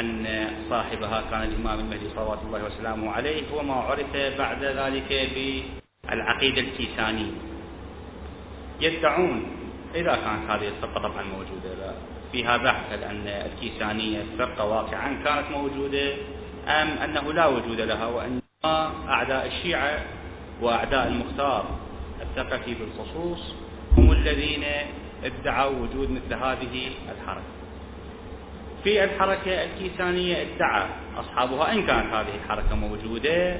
أن صاحبها كان الإمام المهدي صلوات الله وسلامه عليه هو ما عرف بعد ذلك بالعقيدة الكيسانية. يدعون إذا كانت هذه الفرقة طبعا موجودة فيها بحث أن الكيسانية فرقة واقعا كانت موجودة أم أنه لا وجود لها وأن أعداء الشيعة وأعداء المختار الثقفي بالخصوص هم الذين ادعوا وجود مثل هذه الحركة. في الحركة الكيسانية ادعى أصحابها إن كانت هذه الحركة موجودة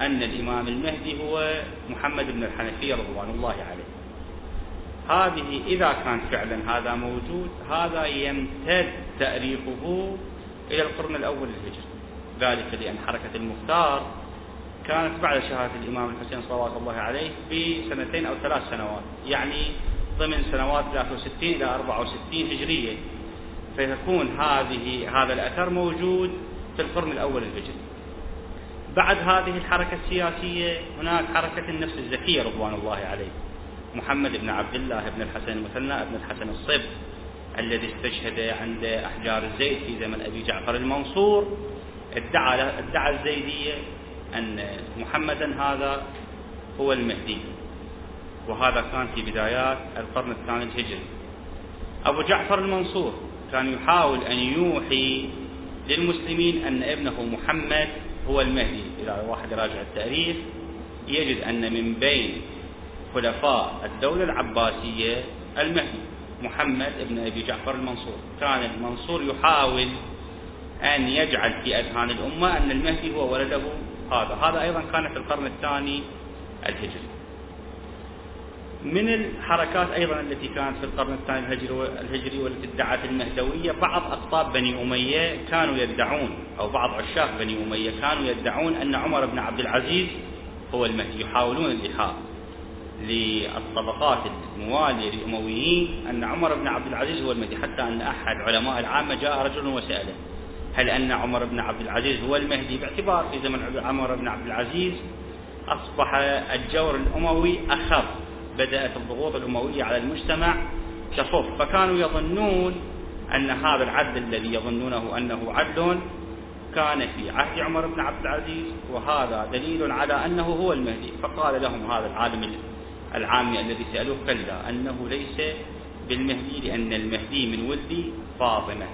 أن الإمام المهدي هو محمد بن الحنفية رضوان الله عليه. هذه إذا كان فعلا هذا موجود هذا يمتد تأريخه إلى القرن الأول الهجري ذلك لأن حركة المختار كانت بعد شهادة الإمام الحسين صلوات الله عليه بسنتين أو ثلاث سنوات يعني ضمن سنوات 63 إلى 64 هجرية. فيكون هذه هذا الأثر موجود في القرن الأول الهجري. بعد هذه الحركة السياسية هناك حركة النفس الزكية رضوان الله عليه. محمد بن عبد الله بن الحسن المثنى بن الحسن الصب الذي استشهد عند أحجار الزيت في زمن أبي جعفر المنصور. ادعى ادعى الزيدية أن محمدا هذا هو المهدي. وهذا كان في بدايات القرن الثاني الهجري. أبو جعفر المنصور كان يحاول أن يوحي للمسلمين أن ابنه محمد هو المهدي. إذا واحد راجع التاريخ يجد أن من بين خلفاء الدولة العباسية المهدي محمد بن أبي جعفر المنصور. كان المنصور يحاول أن يجعل في أذهان الأمة أن المهدي هو ولده هذا. هذا أيضا كان في القرن الثاني الهجري. من الحركات أيضا التي كانت في القرن الثاني الهجري, والتي ادعت المهدوية بعض أقطاب بني أمية كانوا يدعون أو بعض عشاق بني أمية كانوا يدعون أن عمر بن عبد العزيز هو المهدي يحاولون الإيحاء للطبقات الموالية للأمويين أن عمر بن عبد العزيز هو المهدي حتى أن أحد علماء العامة جاء رجل وسأله هل أن عمر بن عبد العزيز هو المهدي؟ باعتبار في زمن عمر بن عبد العزيز أصبح الجور الأموي أخف بدأت الضغوط الأموية على المجتمع تخف فكانوا يظنون أن هذا العدل الذي يظنونه أنه عدل كان في عهد عمر بن عبد العزيز وهذا دليل على أنه هو المهدي. فقال لهم هذا العالم العامي الذي سألوه كلا أنه ليس بالمهدي لأن المهدي من ولد فاطمة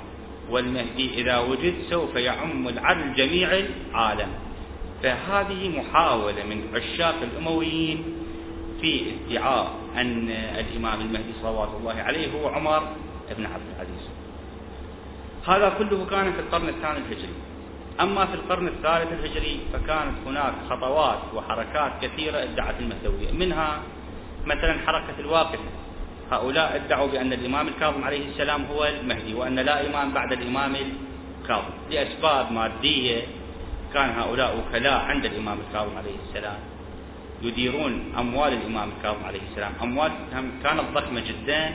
والمهدي إذا وجد سوف يعم العدل جميع العالم. فهذه محاولة من عشاق الأمويين في ادعاء أن الإمام المهدي صلوات الله عليه هو عمر بن عبد العزيز. هذا كله كان في القرن الثاني الهجري. أما في القرن الثالث الهجري فكانت هناك خطوات وحركات كثيرة ادعت المهدوية منها مثلا حركة الواقف. هؤلاء ادعوا بأن الإمام الكاظم عليه السلام هو المهدي وأن لا إمام بعد الإمام الكاظم. لأسباب مادية كان هؤلاء وكلاء عند الإمام الكاظم عليه السلام. يديرون أموال الإمام الكاظم عليه السلام. أموال كانت ضخمة جدا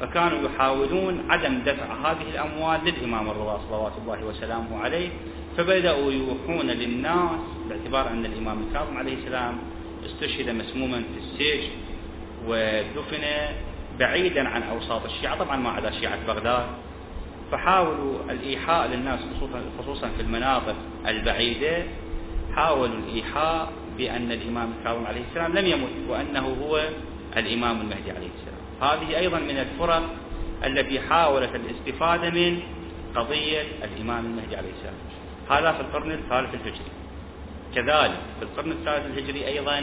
فكانوا يحاولون عدم دفع هذه الأموال للإمام الرضا صلوات الله وسلامه عليه. فبدأوا يوحون للناس باعتبار أن الإمام الكاظم عليه السلام استشهد مسموما في السجن ودفن بعيدا عن أوساط الشيعة. طبعا ما عدا شيعة بغداد. فحاولوا الإيحاء للناس خصوصا, خصوصا في المناطق البعيدة حاولوا الإيحاء بأن الإمام الكاظم عليه السلام لم يمت وأنه هو الإمام المهدي عليه السلام. هذه أيضا من الفرق التي حاولت الاستفادة من قضية الإمام المهدي عليه السلام. هذا في القرن الثالث الهجري. كذلك في القرن الثالث الهجري أيضا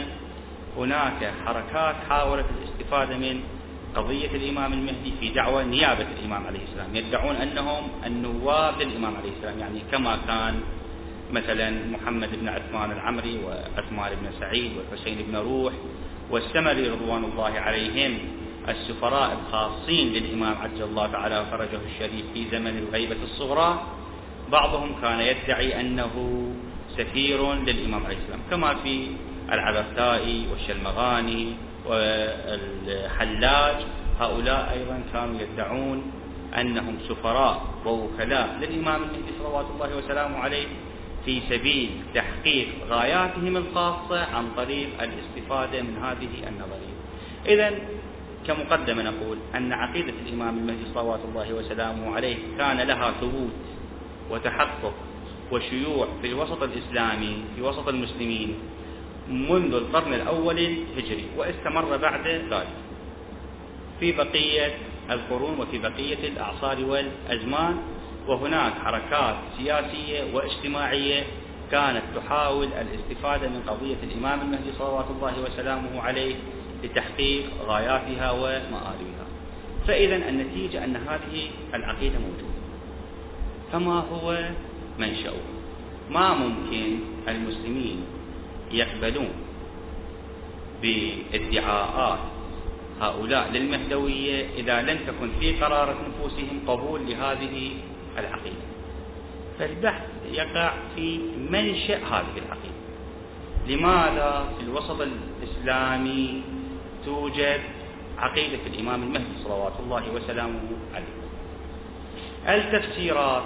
هناك حركات حاولت الاستفادة من قضية الإمام المهدي في دعوة نيابة الإمام عليه السلام. يدعون أنهم النواب للإمام عليه السلام يعني كما كان مثلا محمد بن عثمان العمري وعثمان بن سعيد والحسين بن روح والسمري رضوان الله عليهم السفراء الخاصين للإمام عجل الله تعالى فرجه الشريف في زمن الغيبة الصغرى بعضهم كان يدعي أنه سفير للإمام عليه السلام كما في العبثائي والشلمغاني والحلاج هؤلاء أيضا كانوا يدعون أنهم سفراء ووكلاء للإمام المهدي صلوات الله وسلامه عليه. في سبيل تحقيق غاياتهم الخاصة عن طريق الاستفادة من هذه النظرية. إذا كمقدمة نقول أن عقيدة الإمام المهدي صلوات الله وسلامه عليه كان لها ثبوت وتحقق وشيوع في الوسط الإسلامي في وسط المسلمين منذ القرن الأول الهجري واستمر بعد ذلك. في بقية القرون وفي بقية الأعصار والأزمان وهناك حركات سياسية واجتماعية كانت تحاول الاستفادة من قضية الإمام المهدي صلوات الله وسلامه عليه لتحقيق غاياتها ومآربها. فإذا النتيجة أن هذه العقيدة موجودة. فما هو منشأه؟ ما ممكن المسلمين يقبلون بادعاءات هؤلاء للمهدوية إذا لم تكن في قرارة نفوسهم قبول لهذه العقيدة. فالبحث يقع في منشأ هذه العقيدة؟ لماذا في الوسط الإسلامي توجد عقيدة الإمام المهدي صلوات الله وسلامه عليه؟ التفسيرات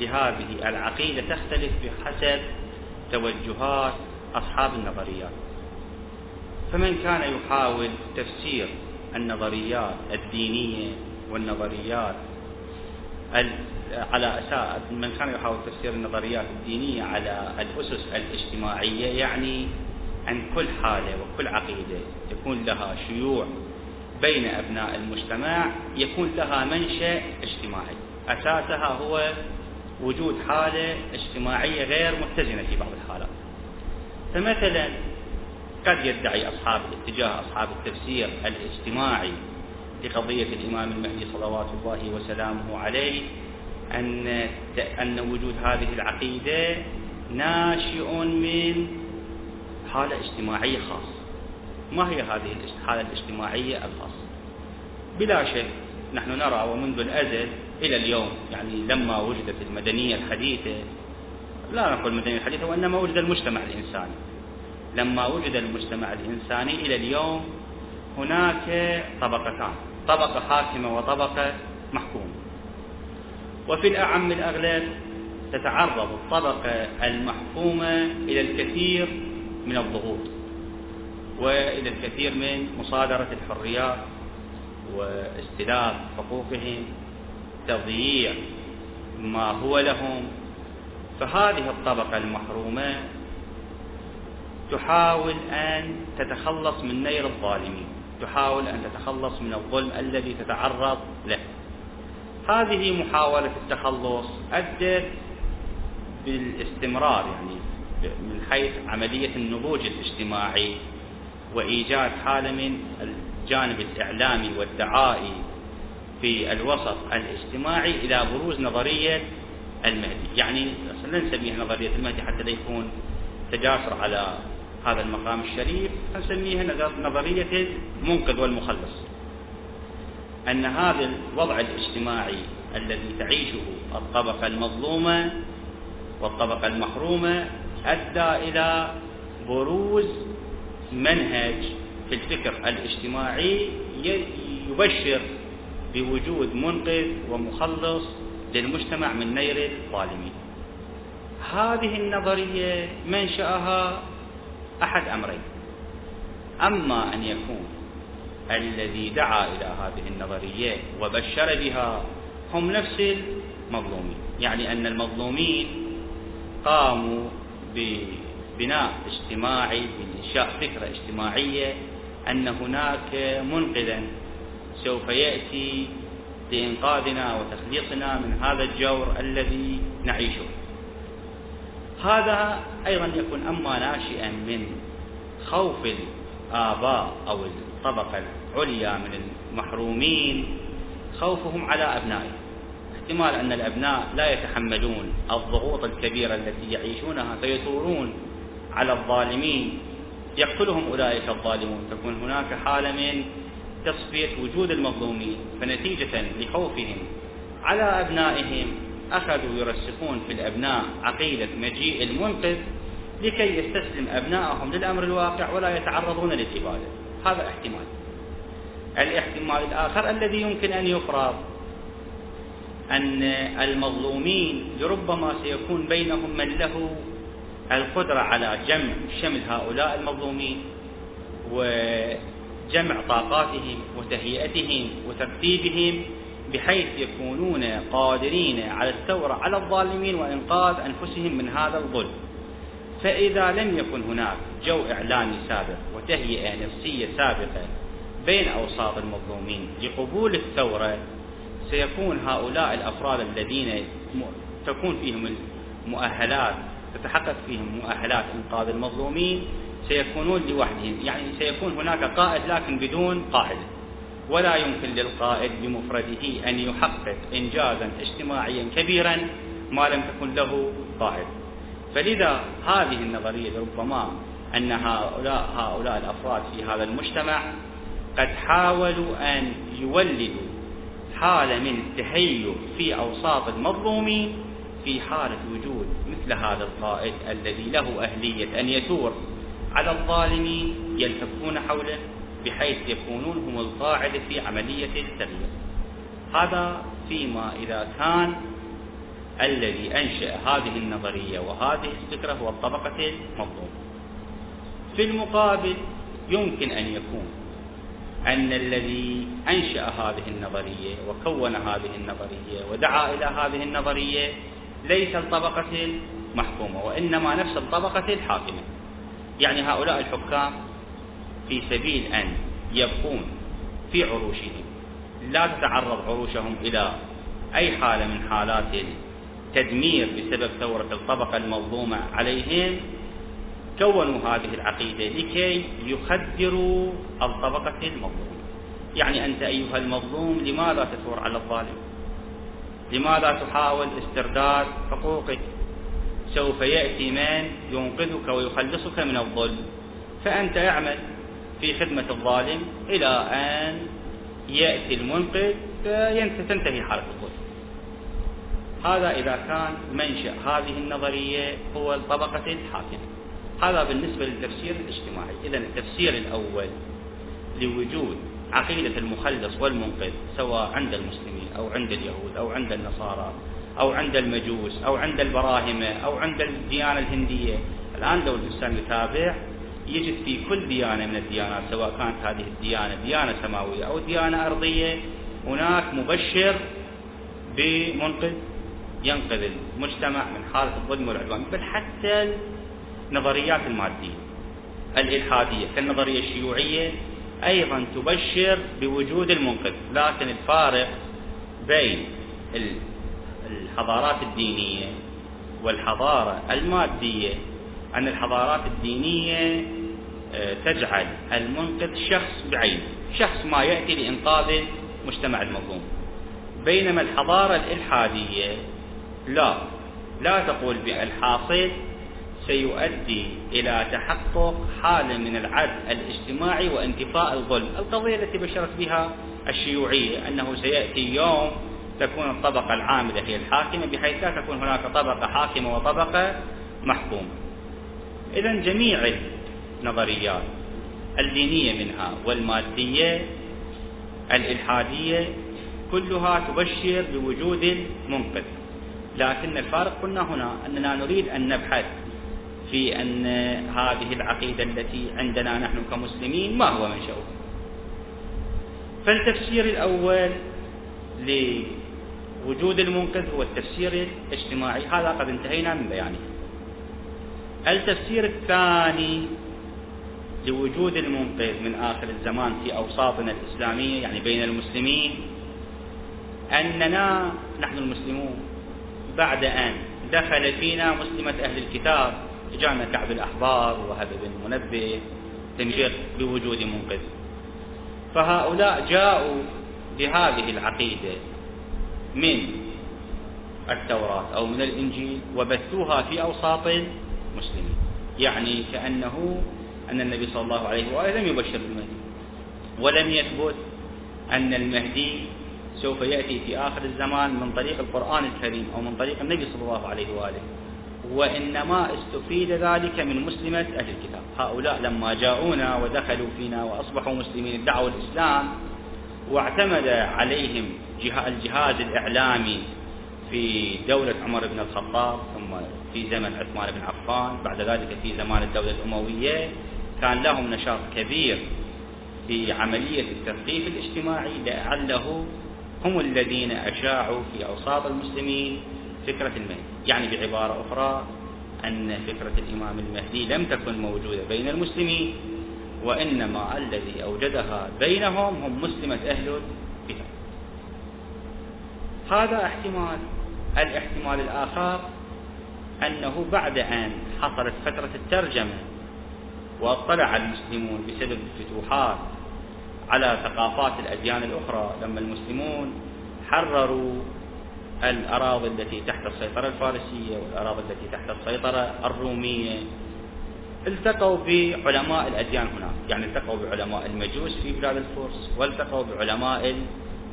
لهذه العقيدة تختلف بحسب توجهات أصحاب النظريات. فمن كان يحاول تفسير النظريات الدينية والنظريات على أساس من كان يحاول تفسير النظريات الدينية على الأسس الاجتماعية يعني أن كل حالة وكل عقيدة يكون لها شيوع بين أبناء المجتمع يكون لها منشأ اجتماعي. أساسها هو وجود حالة اجتماعية غير متزنة في بعض الحالات. فمثلا قد يدعي أصحاب الاتجاه أصحاب التفسير الاجتماعي لقضية الإمام المهدي صلوات الله وسلامه عليه أن أن وجود هذه العقيدة ناشئ من حالة اجتماعية خاصة. ما هي هذه الحالة الاجتماعية الخاصة؟ بلا شك نحن نرى ومنذ الأزل إلى اليوم يعني لما وجدت المدنية الحديثة لا نقول المدنية الحديثة وإنما وجد المجتمع الإنساني. لما وجد المجتمع الإنساني إلى اليوم هناك طبقتان طبقة حاكمة وطبقة محكومة. وفي الأعم الأغلب تتعرض الطبقة المحكومة إلى الكثير من الضغوط وإلى الكثير من مصادرة الحريات واستلاف حقوقهم تضييع ما هو لهم. فهذه الطبقة المحرومة تحاول أن تتخلص من نير الظالمين تحاول أن تتخلص من الظلم الذي تتعرض له. هذه محاولة التخلص أدت بالاستمرار يعني من حيث عملية النضوج الاجتماعي وإيجاد حالة من الجانب الإعلامي والدعائي في الوسط الاجتماعي إلى بروز نظرية المهدي. يعني لا نسميها نظرية المهدي حتى لا يكون تجاسر على هذا المقام الشريف نسميها نظرية المنقذ والمخلص. أن هذا الوضع الاجتماعي الذي تعيشه الطبقة المظلومة والطبقة المحرومة أدى إلى بروز منهج في الفكر الاجتماعي يبشر بوجود منقذ ومخلص للمجتمع من نير الظالمين. هذه النظرية منشأها أحد أمرين. أما أن يكون الذي دعا إلى هذه النظرية وبشر بها هم نفس المظلومين. يعني أن المظلومين قاموا ببناء اجتماعي بإنشاء فكرة اجتماعية أن هناك منقذا. سوف يأتي لإنقاذنا وتخليصنا من هذا الجور الذي نعيشه. هذا أيضا يكون أما ناشئا من خوف الآباء أو الطبقة العليا من المحرومين خوفهم على أبنائهم احتمال أن الأبناء لا يتحملون الضغوط الكبيرة التي يعيشونها فيثورون على الظالمين. يقتلهم أولئك الظالمون. تكون هناك حالة من تصفية وجود المظلومين فنتيجة لخوفهم على أبنائهم. أخذوا يرسخون في الأبناء عقيدة مجيء المنقذ لكي يستسلم أبنائهم للأمر الواقع ولا يتعرضون للإبادة. هذا احتمال. الاحتمال الآخر الذي يمكن أن يفرض أن المظلومين لربما سيكون بينهم من له القدرة على جمع شمل هؤلاء المظلومين وجمع طاقاتهم وتهيئتهم وترتيبهم بحيث يكونون قادرين على الثورة على الظالمين وإنقاذ أنفسهم من هذا الظلم. فإذا لم يكن هناك جو إعلامي سابق وتهيئة نفسية سابقة بين أوساط المظلومين لقبول الثورة سيكون هؤلاء الأفراد الذين تكون فيهم المؤهلات تتحقق فيهم مؤهلات إنقاذ المظلومين سيكونون لوحدهم. يعني سيكون هناك قائد لكن بدون قائد. ولا يمكن للقائد بمفرده أن يحقق إنجازا اجتماعيا كبيرا ما لم تكن له قائد. فلذا هذه النظرية ربما أن هؤلاء, هؤلاء الأفراد في هذا المجتمع قد حاولوا أن يولدوا. حالة من التهيؤ في أوساط المظلومين في حالة وجود مثل هذا القائد الذي له أهلية أن يثور على الظالمين يلتفون حوله بحيث يكونون هم القاعدة في عملية التغيير. هذا فيما إذا كان الذي أنشأ هذه النظرية وهذه الفكرة هو الطبقة المظلومة. في المقابل يمكن أن يكون أن الذي أنشأ هذه النظرية وكون هذه النظرية ودعا إلى هذه النظرية ليس الطبقة المحكومة وإنما نفس الطبقة الحاكمة. يعني هؤلاء الحكام في سبيل أن يبقون في عروشهم لا تتعرض عروشهم إلى أي حالة من حالات التدمير بسبب ثورة الطبقة المظلومة عليهم. كونوا هذه العقيدة لكي يخدروا الطبقة المظلومة. يعني أنت أيها المظلوم لماذا تثور على الظالم؟ لماذا تحاول استرداد حقوقك؟ سوف يأتي من ينقذك ويخلصك من الظلم. فأنت اعمل في خدمة الظالم إلى أن يأتي المنقذ فتنتهي حالة الظلم. هذا إذا كان منشأ هذه النظرية هو الطبقة الحاكمة. هذا بالنسبة للتفسير الاجتماعي. إذا التفسير الأول لوجود عقيدة المخلص والمنقذ سواء عند المسلمين أو عند اليهود أو عند النصارى أو عند المجوس أو عند البراهمة أو عند الديانة الهندية. الآن لو الإنسان يتابع يجد في كل ديانة من الديانات سواء كانت هذه الديانة ديانة سماوية أو ديانة أرضية هناك مبشر بمنقذ ينقذ المجتمع من حالة الظلم والعدوان. بل حتى النظريات المادية. الإلحادية كالنظرية الشيوعية أيضا تبشر بوجود المنقذ لكن الفارق بين الحضارات الدينية والحضارة المادية أن الحضارات الدينية آه، تجعل المنقذ شخص بعينه شخص ما يأتي لإنقاذ مجتمع المظلوم بينما الحضارة الإلحادية لا. لا تقول بالحاصل سيؤدي إلى تحقق حالة من العدل الاجتماعي وانتفاء الظلم. القضية التي بشرت بها الشيوعية أنه سيأتي يوم تكون الطبقة العاملة هي الحاكمة بحيث لا تكون هناك طبقة حاكمة وطبقة محكومة. إذا جميع النظريات الدينية منها والمادية الإلحادية كلها تبشر بوجود المنقذ لكن الفارق قلنا هنا أننا نريد أن نبحث في أن هذه العقيدة التي عندنا نحن كمسلمين ما هو منشأها فالتفسير الأول لوجود المنقذ هو التفسير الاجتماعي. هذا قد انتهينا من بيانه. التفسير الثاني لوجود المنقذ من آخر الزمان في أوساطنا الإسلامية يعني بين المسلمين أننا نحن المسلمون بعد أن دخل فينا مسلمة أهل الكتاب جاءنا كعب الأحبار وهب بن منبه تنجر بوجود منقذ. فهؤلاء جاءوا بهذه العقيدة من التوراة أو من الإنجيل وبثوها في أوساط المسلمين. يعني كأنه أن النبي صلى الله عليه وآله لم يبشر بالمهدي ولم يثبت أن المهدي سوف يأتي في آخر الزمان من طريق القرآن الكريم أو من طريق النبي صلى الله عليه وآله. وإنما استفيد ذلك من مسلمة أهل الكتاب. هؤلاء لما جاءونا ودخلوا فينا وأصبحوا مسلمين ادعوا الإسلام واعتمد عليهم الجهاز الإعلامي في دولة عمر بن الخطاب ثم في زمن عثمان بن عفان بعد ذلك في زمان الدولة الأموية. كان لهم نشاط كبير في عملية التثقيف الاجتماعي لعله هم الذين أشاعوا في أوساط المسلمين. فكرة المهدي. يعني بعبارة أخرى أن فكرة الإمام المهدي لم تكن موجودة بين المسلمين وإنما الذي أوجدها بينهم هم مسلمة أهل الكتاب. هذا احتمال. الاحتمال الآخر أنه بعد أن حصلت فترة الترجمة واطلع المسلمون بسبب الفتوحات على ثقافات الأديان الأخرى لما المسلمون حرروا الأراضي التي تحت السيطرة الفارسية والأراضي التي تحت السيطرة الرومية. التقوا بعلماء الأديان هناك يعني التقوا بعلماء المجوس في بلاد الفرس والتقوا بعلماء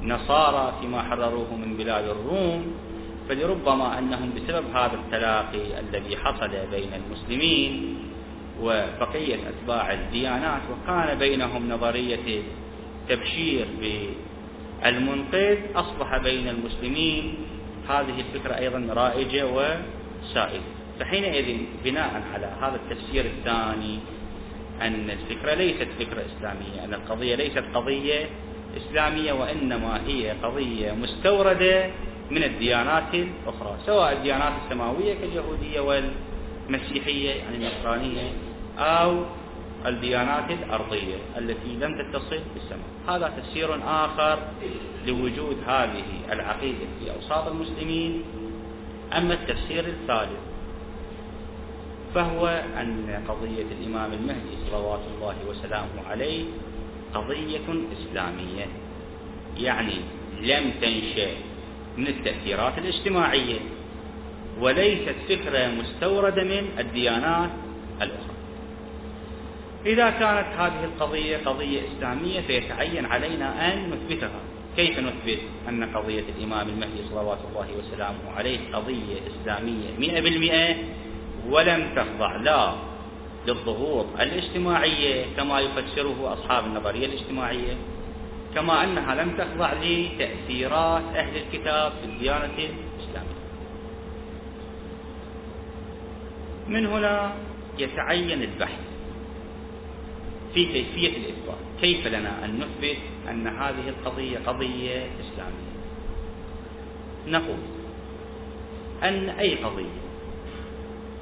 النصارى فيما حرروه من بلاد الروم. فلربما أنهم بسبب هذا التلاقي الذي حصل بين المسلمين وبقية أتباع الديانات وكان بينهم نظرية تبشير بالمنقذ أصبح بين المسلمين هذه الفكرة أيضا رائجة وسائدة. فحينئذ بناء على هذا التفسير الثاني أن الفكرة ليست فكرة إسلامية أن القضية ليست قضية إسلامية وإنما هي قضية مستوردة من الديانات الأخرى سواء الديانات السماوية كاليهودية والمسيحية يعني النصرانية أو الديانات الأرضية التي لم تتصل بالسماء. هذا تفسير آخر لوجود هذه العقيدة في أوساط المسلمين. أما التفسير الثالث فهو أن قضية الإمام المهدي صلوات الله وسلامه عليه قضية إسلامية. يعني لم تنشأ من التأثيرات الاجتماعية وليست فكرة مستوردة من الديانات الأخرى. إذا كانت هذه القضية قضية إسلامية فيتعين علينا أن نثبتها. كيف نثبت؟ أن قضية الإمام المهدي صلوات الله وسلامه عليه قضية إسلامية مئة بالمئة ولم تخضع لا. للضغوط الاجتماعية كما يفسره أصحاب النظرية الاجتماعية كما أنها لم تخضع لتأثيرات أهل الكتاب في الديانة الإسلامية. من هنا يتعين البحث. في كيفية الإثبات كيف لنا أن نثبت أن هذه القضية قضية إسلامية؟ نقول أن أي قضية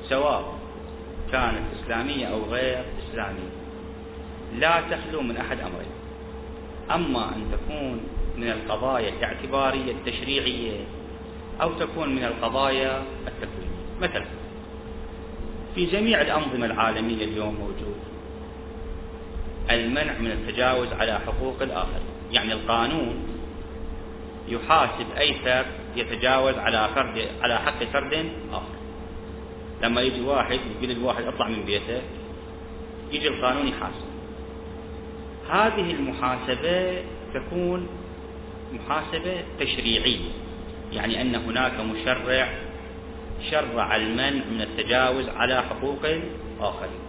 سواء كانت إسلامية أو غير إسلامية لا تخلو من أحد أمرين. أما أن تكون من القضايا الاعتبارية التشريعية أو تكون من القضايا التكوينية. مثلا في جميع الأنظمة العالمية اليوم موجود. المنع من التجاوز على حقوق الآخر. يعني القانون يحاسب أي فرد يتجاوز على فرد على حق فرد آخر. لما يجي واحد يقول الواحد اطلع من بيته يجي القانون يحاسب. هذه المحاسبة تكون محاسبة تشريعية. يعني أن هناك مشرع شرع المنع من التجاوز على حقوق الآخرين.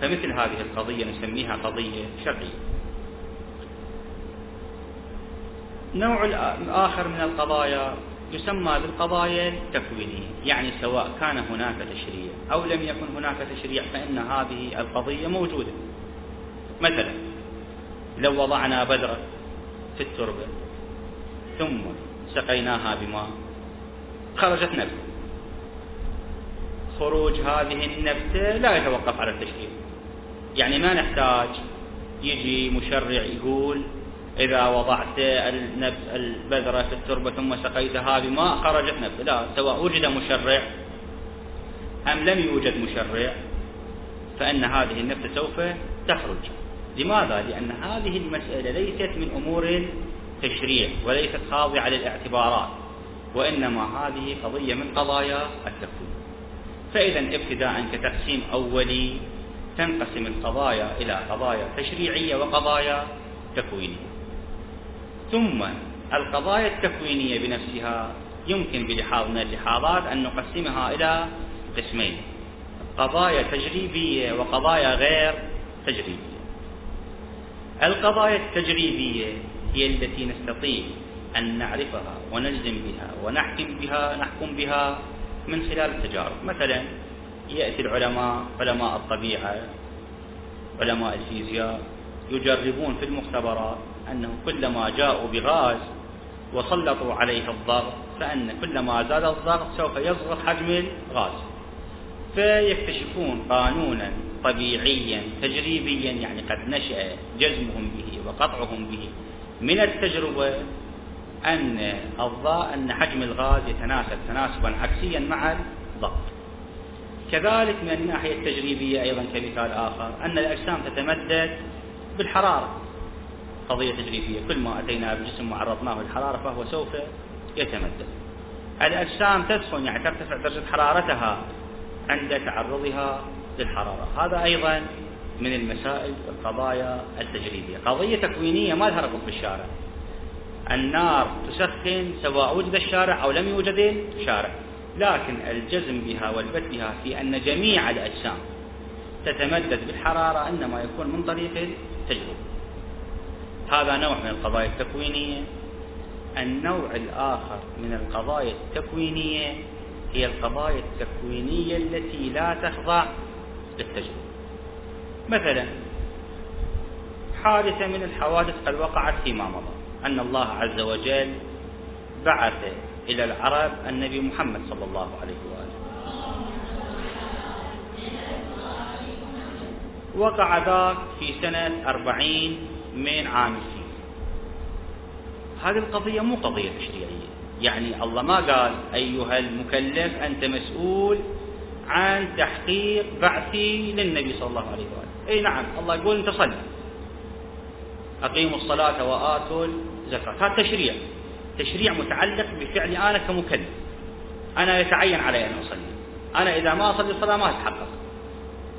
فمثل هذه القضية نسميها قضية شرعية. نوع آخر من القضايا يسمى بالقضايا التكوينية يعني سواء كان هناك تشريع أو لم يكن هناك تشريع فإن هذه القضية موجودة. مثلا لو وضعنا بذرة في التربة ثم سقيناها بماء خرجت نبتة. خروج هذه النبتة لا يتوقف على التشريع. يعني ما نحتاج. يجي مشرع يقول إذا وضعت البذرة في التربة ثم سقيتها بماء خرجت نبتة لا سواء وجد مشرع أم لم يوجد مشرع فإن هذه النبتة سوف تخرج. لماذا؟ لأن هذه المسألة ليست من أمور التشريع وليست خاضعة للاعتبارات وإنما هذه قضية من قضايا التكوين فإذا ابتداء كتقسيم أولي تنقسم القضايا إلى قضايا تشريعية وقضايا تكوينية. ثم القضايا التكوينية بنفسها يمكن بلحاظ من اللحاظات أن نقسمها إلى قسمين قضايا تجريبية وقضايا غير تجريبية. القضايا التجريبية هي التي نستطيع أن نعرفها ونجزم بها ونحكم بها نحكم بها من خلال التجارب. مثلا يأتي العلماء علماء الطبيعة علماء الفيزياء يجربون في المختبرات أنه كلما جاءوا بغاز وسلطوا عليه الضغط فأن كلما زاد الضغط سوف يصغر حجم الغاز. فيكتشفون قانونا طبيعيا تجريبيا يعني قد نشأ جزمهم به وقطعهم به من التجربة أن الضاء أن حجم الغاز يتناسب تناسبا عكسيا مع الضغط. كذلك من الناحية التجريبية أيضا كمثال آخر أن الأجسام تتمدد بالحرارة. قضية تجريبية كل ما أتينا بجسم وعرضناه للحرارة فهو سوف يتمدد. الأجسام تسخن يعني ترتفع درجة حرارتها عند تعرضها للحرارة. هذا أيضا من المسائل والقضايا التجريبية. قضية تكوينية ما لها ربط بالشارع. النار تسخن سواء وجد الشارع أو لم يوجد الشارع. لكن الجزم بها والبت بها في أن جميع الأجسام تتمدد بالحرارة إنما يكون من طريق التجربة. هذا نوع من القضايا التكوينية. النوع الآخر من القضايا التكوينية هي القضايا التكوينية التي لا تخضع للتجربة. مثلا حادثة من الحوادث قد وقعت فيما مضى أن الله عز وجل بعث إلى العرب النبي محمد صلى الله عليه وآله. وقع ذاك في سنة أربعين من عام الفيل هذه القضية مو قضية تشريعية يعني الله ما قال أيها المكلف أنت مسؤول عن تحقيق بعثي للنبي صلى الله عليه وآله. أي نعم الله يقول أنت صل أقيموا الصلاة وآتوا الزكاة. هذا تشريع. تشريع متعلق بفعلي أنا كمكلف. أنا يتعين علي أن أصلي. أنا إذا ما أصلي الصلاة ما تتحقق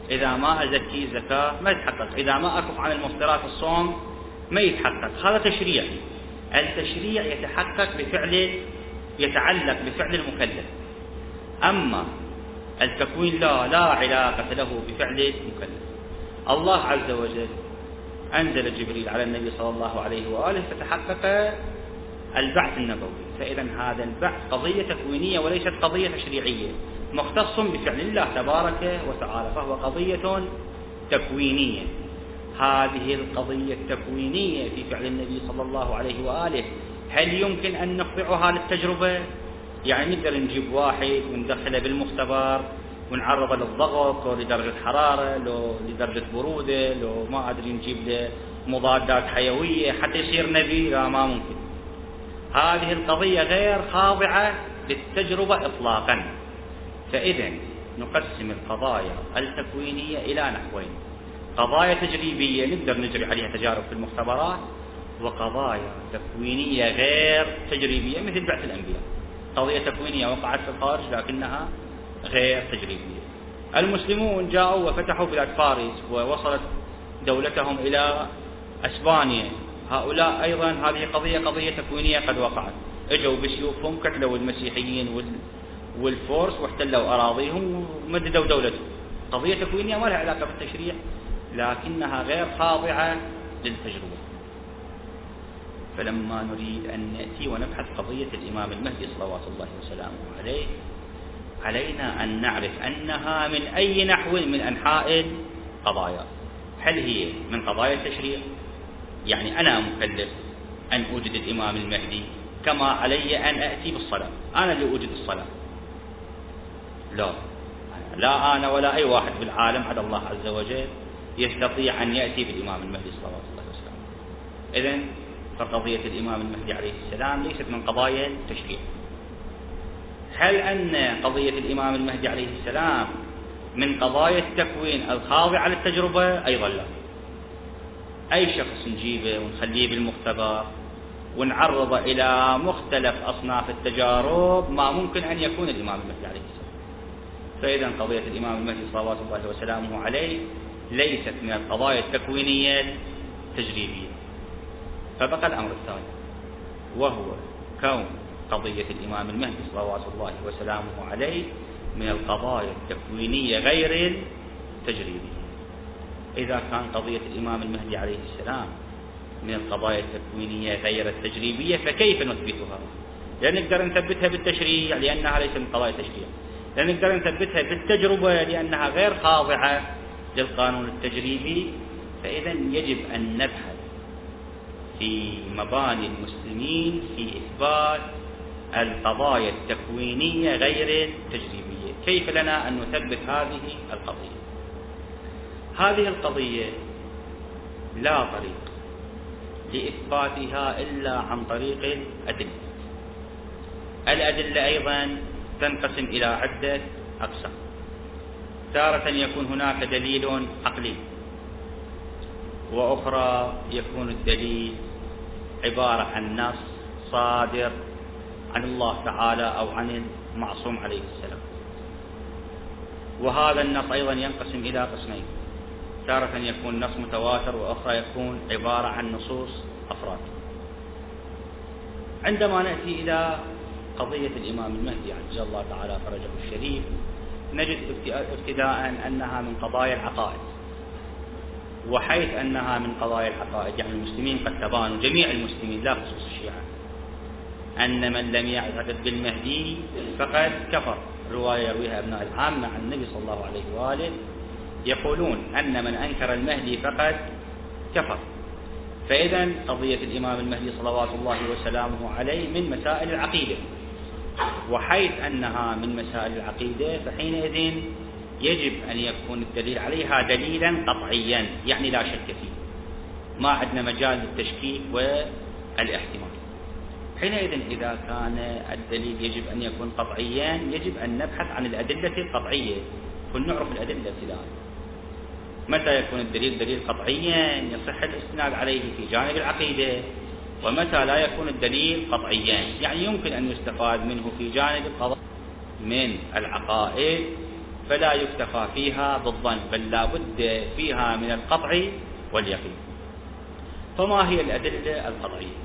إذا ما أزكي الزكاة ما يتحقق. إذا ما أكف عن المفطرات الصوم ما يتحقق. هذا تشريع. التشريع يتحقق بفعل يتعلق بفعل المكلف. أما التكوين لا لا علاقة له بفعل المكلف. الله عز وجل أنزل جبريل على النبي صلى الله عليه وآله فتحقق البعث النبوي. فإذا هذا البعث قضية تكوينية وليست قضية تشريعية مختص بفعل الله تبارك وتعالى فهو قضية تكوينية. هذه القضية التكوينية في فعل النبي صلى الله عليه وآله هل يمكن أن نخضعها للتجربة؟ يعني نقدر نجيب واحد وندخله بالمختبر ونعرضه للضغط لو لدرجة حرارة لو لدرجة برودة لو ما أدري نجيب له مضادات حيوية حتى يصير نبي لا ما ممكن. هذه القضية غير خاضعة للتجربة إطلاقا. فإذا نقسم القضايا التكوينية إلى نحوين. قضايا تجريبية نقدر نجري عليها تجارب في المختبرات وقضايا تكوينية غير تجريبية مثل بعث الأنبياء. قضية تكوينية وقعت في الخارج لكنها غير تجريبية. المسلمون جاءوا وفتحوا بلاد فارس ووصلت دولتهم إلى أسبانيا. هؤلاء أيضا هذه قضية قضية تكوينية قد وقعت. إجوا بسيوفهم كتلوا المسيحيين والفورس واحتلوا أراضيهم ومددوا دولتهم. قضية تكوينية ما لها علاقة بالتشريع لكنها غير خاضعة للتجربة. فلما نريد أن نأتي ونبحث قضية الإمام المهدي صلوات الله وسلامه عليه علينا أن نعرف أنها من أي نحو من أنحاء القضايا. هل هي من قضايا التشريع؟ يعني أنا مكلف أن أوجد الإمام المهدي كما علي أن أتي بالصلاة. أنا اللي أوجد الصلاة. لا. لا أنا ولا أي واحد في العالم عدا الله عز وجل يستطيع أن يأتي بالإمام المهدي صلى الله عليه وسلم. إذن فقضية الإمام المهدي عليه السلام ليست من قضايا التشريع. هل أن قضية الإمام المهدي عليه السلام من قضايا التكوين الخاضعة للتجربة؟ أيضا لا. أي شخص نجيبه ونخليه بالمختبر ونعرضه إلى مختلف أصناف التجارب ما ممكن أن يكون الإمام المهدي عليه السلام. فإذا قضية الإمام المهدي صلوات الله وسلامه عليه ليست من القضايا التكوينية التجريبية. فبقى الأمر الثاني وهو كون قضية الإمام المهدي صلوات الله وسلامه عليه من القضايا التكوينية غير التجريبية. إذا كان قضية الإمام المهدي عليه السلام من القضايا التكوينية غير التجريبية فكيف نثبتها؟ لا نقدر نثبتها بالتشريع لأنها ليست من قضايا التشريع. لا نقدر نثبتها بالتجربة لأنها غير خاضعة للقانون التجريبي. فإذا يجب أن نبحث في مباني المسلمين في إثبات القضايا التكوينية غير التجريبية. كيف لنا أن نثبت هذه القضية؟ هذه القضية لا طريق لإثباتها إلا عن طريق الأدلة. الأدلة أيضا تنقسم إلى عدة أقسام. تارة يكون هناك دليل عقلي وأخرى يكون الدليل عبارة عن نص صادر عن الله تعالى أو عن المعصوم عليه السلام. وهذا النص أيضا ينقسم إلى قسمين. تارة يكون نص متواتر وأخرى يكون عبارة عن نصوص أفراد. عندما نأتي إلى قضية الإمام المهدي عجل الله تعالى فرجه الشريف نجد ابتداء أنها من قضايا العقائد وحيث أنها من قضايا العقائد. يعني المسلمين قد تبانوا جميع المسلمين لا خصوص الشيعة أن من لم يعتقد بالمهدي فقد كفر. رواية يرويها أبناء العامة عن النبي صلى الله عليه وآله يقولون أن من أنكر المهدي فقد كفر. فإذا قضية الإمام المهدي صلوات الله وسلامه عليه من مسائل العقيدة. وحيث أنها من مسائل العقيدة فحينئذ يجب أن يكون الدليل عليها دليلا قطعيا يعني لا شك فيه. ما عندنا مجال للتشكيك والاحتمال. حينئذ إذا كان الدليل يجب أن يكون قطعيا يجب أن نبحث عن الأدلة القطعية. كن نعرف الأدلة ابتداء متى يكون الدليل دليل قطعيا يصح الاستناد عليه في جانب العقيدة؟ ومتى لا يكون الدليل قطعيا؟ يعني يمكن أن يستفاد منه في جانب القضاء من العقائد فلا يكتفى فيها بالظن بل لا بد فيها من القطع واليقين. فما هي الأدلة القطعية؟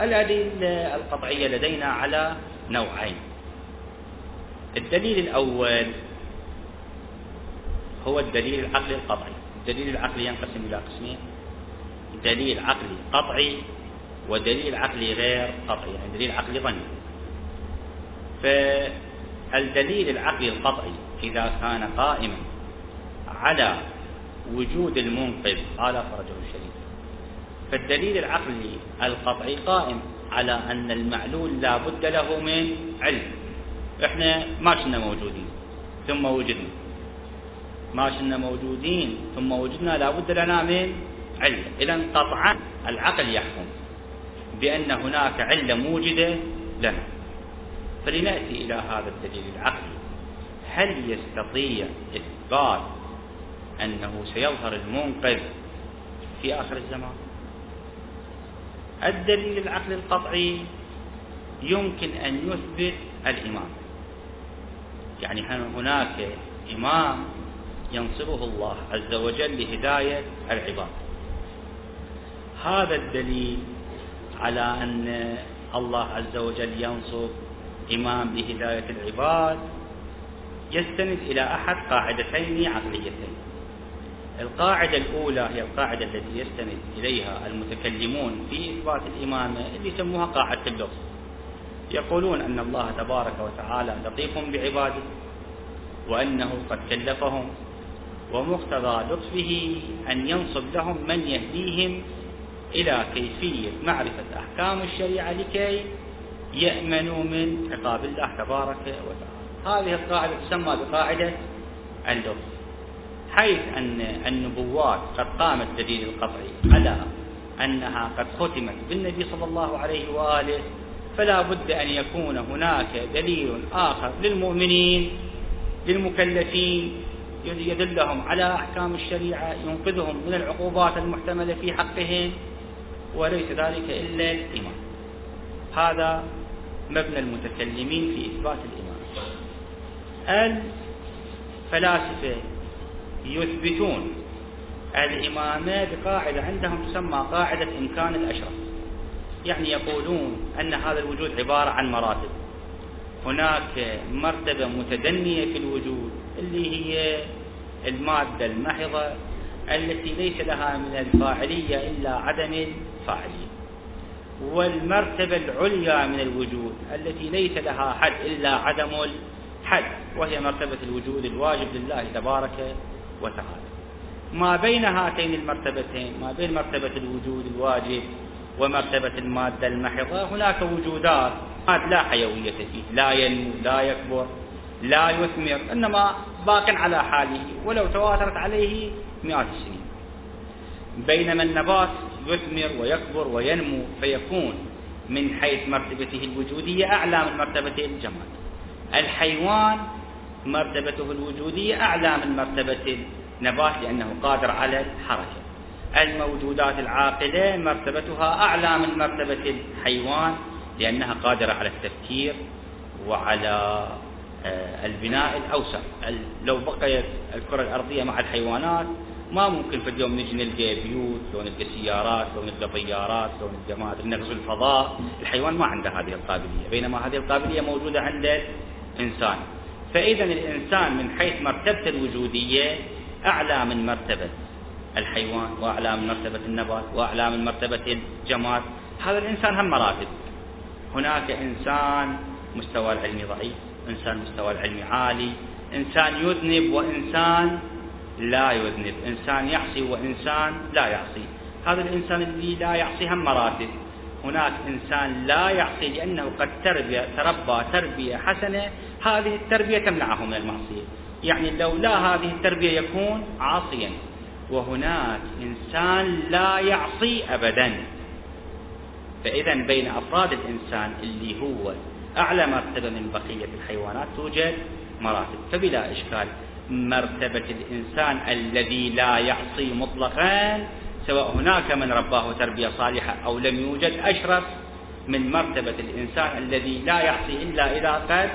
الأدلة القطعية لدينا على نوعين. الدليل الأول هو الدليل العقلي القطعي. الدليل العقلي ينقسم إلى قسمين. دليل عقلي قطعي ودليل عقلي غير قطعي يعني دليل عقلي ظني. فالدليل العقلي القطعي إذا كان قائما على وجود المنقذ قال فرجه الشريف. فالدليل العقلي القطعي قائم على أن المعلول لا بد له من علم. إحنا ما كنا موجودين ثم وجدنا. ما كنا موجودين ثم وجدنا لا بد لنا من علة إذا قطعا العقل يحكم بأن هناك علة موجدة لنا. فلنأتي إلى هذا الدليل العقلي. هل يستطيع إثبات أنه سيظهر المنقذ في آخر الزمان؟ الدليل العقلي القطعي يمكن أن يثبت الإمام. يعني هناك إمام ينصبه الله عز وجل لهداية العباد. هذا الدليل على أن الله عز وجل ينصب إمام لهداية العباد يستند إلى أحد قاعدتين عقليتين. القاعدة الأولى هي القاعدة التي يستند إليها المتكلمون في إثبات الإمامة اللي يسموها قاعدة اللطف يقولون أن الله تبارك وتعالى لطيف بعباده وأنه قد كلفهم ومقتضى لطفه أن ينصب لهم من يهديهم إلى كيفية معرفة أحكام الشريعة لكي يأمنوا من عقاب الله تبارك وتعالى. هذه القاعدة تسمى بقاعدة اللطف. حيث أن النبوات قد قامت دليل القطعي على أنها قد ختمت بالنبي صلى الله عليه وآله فلا بد أن يكون هناك دليل آخر للمؤمنين للمكلفين يدلهم على أحكام الشريعة ينقذهم من العقوبات المحتملة في حقهم وليس ذلك إلا الإيمان. هذا مبنى المتكلمين في إثبات الإيمان. الفلاسفة يثبتون الإمامة بقاعدة عندهم تسمى قاعدة إمكان الأشرف. يعني يقولون أن هذا الوجود عبارة عن مراتب. هناك مرتبة متدنية في الوجود اللي هي المادة المحضة التي ليس لها من الفاعلية إلا عدم الفاعلية. والمرتبة العليا من الوجود التي ليس لها حد إلا عدم الحد وهي مرتبة الوجود الواجب لله تبارك وتعالى. ما بين هاتين المرتبتين ما بين مرتبة الوجود الواجب ومرتبة المادة المحضة هناك وجودات لا حيوية فيه لا ينمو لا يكبر. لا يثمر إنما باق على حاله ولو تواترت عليه مئات السنين. بينما النبات يثمر ويكبر وينمو فيكون من حيث مرتبته الوجودية أعلى من مرتبة الجمال الحيوان مرتبته الوجودية أعلى من مرتبة النبات لأنه قادر على الحركة. الموجودات العاقلة مرتبتها أعلى من مرتبة الحيوان لأنها قادرة على التفكير وعلى البناء الأوسع. لو بقيت الكرة الأرضية مع الحيوانات ما ممكن في اليوم نجي نلقى بيوت لو نلقى سيارات لو نلقى طيارات لو نلقى ما أدري نغزو الفضاء. الحيوان ما عنده هذه القابلية بينما هذه القابلية موجودة عند الإنسان. فإذا الإنسان من حيث مرتبته الوجودية أعلى من مرتبة الحيوان وأعلى من مرتبة النبات وأعلى من مرتبة الجماد. هذا الإنسان هم مراتب. هناك إنسان مستوى العلمي ضعيف. إنسان مستوى العلمي عالي. إنسان يذنب وإنسان لا يذنب. إنسان يعصي وإنسان لا يعصي. هذا الإنسان اللي لا يعصي هم مراتب. هناك إنسان لا يعصي لأنه قد تربية تربى تربية حسنة. هذه التربية تمنعه من المعصية. يعني لولا هذه التربية يكون عاصيا. وهناك إنسان لا يعصي أبدا. فإذا بين أفراد الإنسان اللي هو أعلى مرتبة من بقية الحيوانات توجد مراتب. فبلا إشكال مرتبة الإنسان الذي لا يعصي مطلقا سواء هناك من رباه تربية صالحة أو لم يوجد أشرف من مرتبة الإنسان الذي لا يعصي إلا إذا قد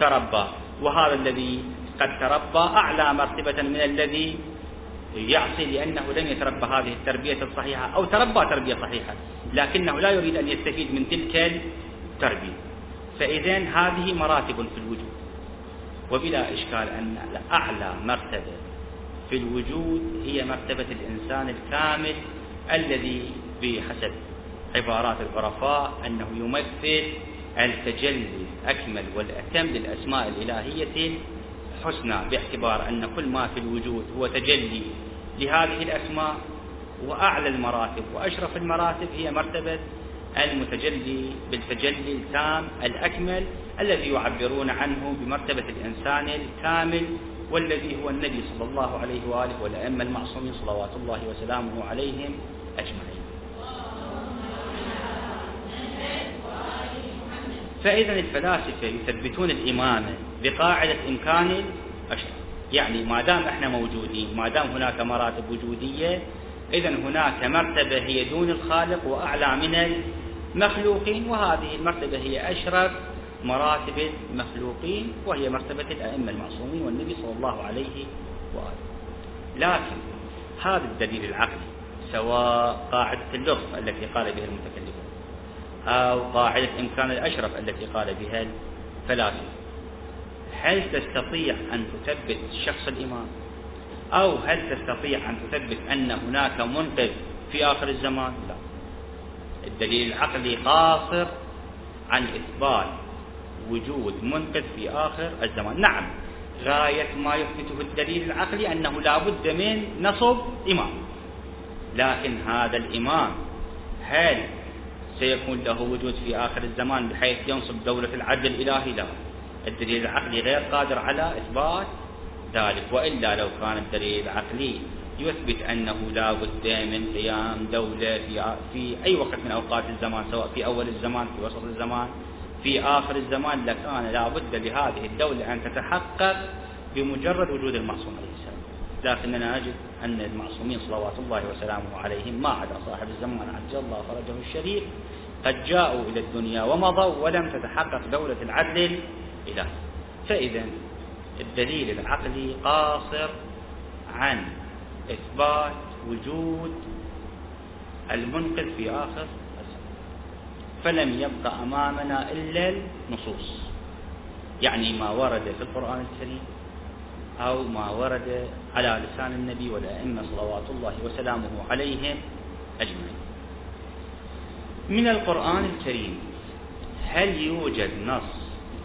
تربى. وهذا الذي قد تربى أعلى مرتبة من الذي يعصي لأنه لم يتربى هذه التربية الصحيحة أو تربى تربية صحيحة لكنه لا يريد أن يستفيد من تلك التربية. فإذا هذه مراتب في الوجود. وبلا إشكال أن أعلى مرتبة في الوجود هي مرتبة الإنسان الكامل الذي بحسب عبارات العرفاء أنه يمثل التجلي الأكمل والأتم للأسماء الإلهية الحسنى باعتبار أن كل ما في الوجود هو تجلي لهذه الأسماء وأعلى المراتب وأشرف المراتب هي مرتبة المتجلي بالتجلي التام الأكمل الذي يعبرون عنه بمرتبة الإنسان الكامل والذي هو النبي صلى الله عليه وآله والأئمة المعصومين صلوات الله وسلامه عليهم أجمعين. فإذا الفلاسفة يثبتون الإمامة بقاعدة إمكان الأشرف يعني ما دام إحنا موجودين ما دام هناك مراتب وجودية إذا هناك مرتبة هي دون الخالق وأعلى من المخلوقين وهذه المرتبة هي أشرف مراتب المخلوقين وهي مرتبة الأئمة المعصومين والنبي صلى الله عليه وآله. لكن هذا الدليل العقلي سواء قاعدة اللطف التي قال بها المتكلمون أو قاعدة إمكان الأشرف التي قال بها الفلاسفة. هل تستطيع أن تثبت شخص الإمام؟ أو هل تستطيع أن تثبت أن هناك منقذ في آخر الزمان؟ لا. الدليل العقلي قاصر عن إثبات وجود منقذ في آخر الزمان. نعم غاية ما يثبته الدليل العقلي أنه لا بد من نصب إمام. لكن هذا الإمام هل سيكون له وجود في آخر الزمان بحيث ينصب دولة العدل الإلهي؟ لا. الدليل العقلي غير قادر على إثبات ذلك وإلا لو كان الدليل العقلي يثبت أنه لا بد من قيام دولة في, في أي وقت من أوقات الزمان سواء في أول الزمان في وسط الزمان في آخر الزمان لكان لا بد لهذه الدولة أن تتحقق بمجرد وجود المعصوم عليه السلام. لكننا نجد أن المعصومين صلوات الله وسلامه عليهم ما عدا صاحب الزمان عجل الله فرجه الشريف قد جاءوا إلى الدنيا ومضوا ولم تتحقق دولة العدل إلى. فإذا الدليل العقلي قاصر عن إثبات وجود المنقذ في آخر فلم يبق أمامنا إلا النصوص. يعني ما ورد في القرآن الكريم أو ما ورد على لسان النبي والأئمة صلوات الله وسلامه عليهم أجمعين. من القرآن الكريم هل يوجد نص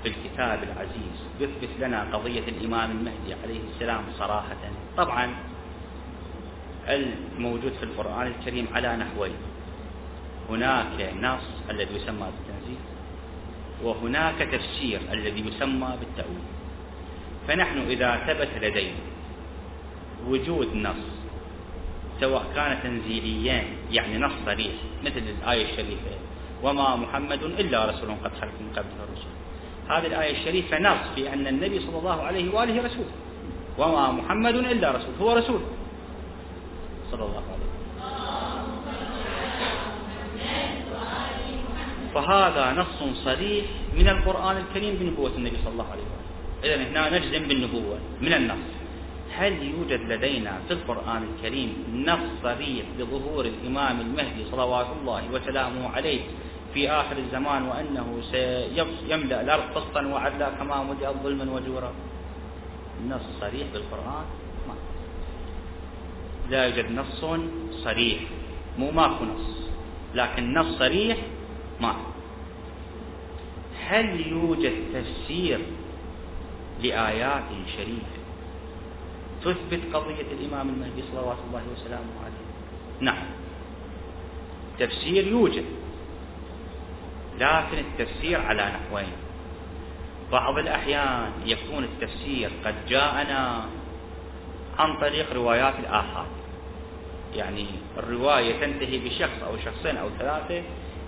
في الكتاب العزيز يثبت لنا قضية الإمام المهدي عليه السلام صراحة؟ طبعا الموجود في القرآن الكريم على نحوين. هناك نص الذي يسمى بالتنزيل وهناك تفسير الذي يسمى بالتأويل. فنحن إذا ثبت لدينا وجود نص سواء كان تنزيليا يعني نص صريح مثل الآية الشريفة وما محمد إلا رسول قد خلت من قبله الرسل. هذه الآية الشريفة نص في أن النبي صلى الله عليه وآله رسول وما محمد إلا رسول هو رسول. صلى الله عليه وسلم. فهذا نص صريح من القرآن الكريم بنبوة النبي صلى الله عليه وسلم. إذا هنا نجزم بالنبوة من النص. هل يوجد لدينا في القرآن الكريم نص صريح بظهور الإمام المهدي صلوات الله وسلامه عليه في آخر الزمان وأنه سيملأ الأرض قسطا وعدلا كما ملئت ظلما وجورا نص صريح بالقرآن. لا يوجد نص صريح. مو ماكو نص لكن نص صريح ما هل يوجد تفسير لآيات شريفة تثبت قضية الإمام المهدي صلوات الله وسلامه عليه؟ نعم. تفسير يوجد لكن التفسير على نحوين. بعض الأحيان يكون التفسير قد جاءنا عن طريق روايات الآحاد يعني الرواية تنتهي بشخص أو شخصين أو ثلاثة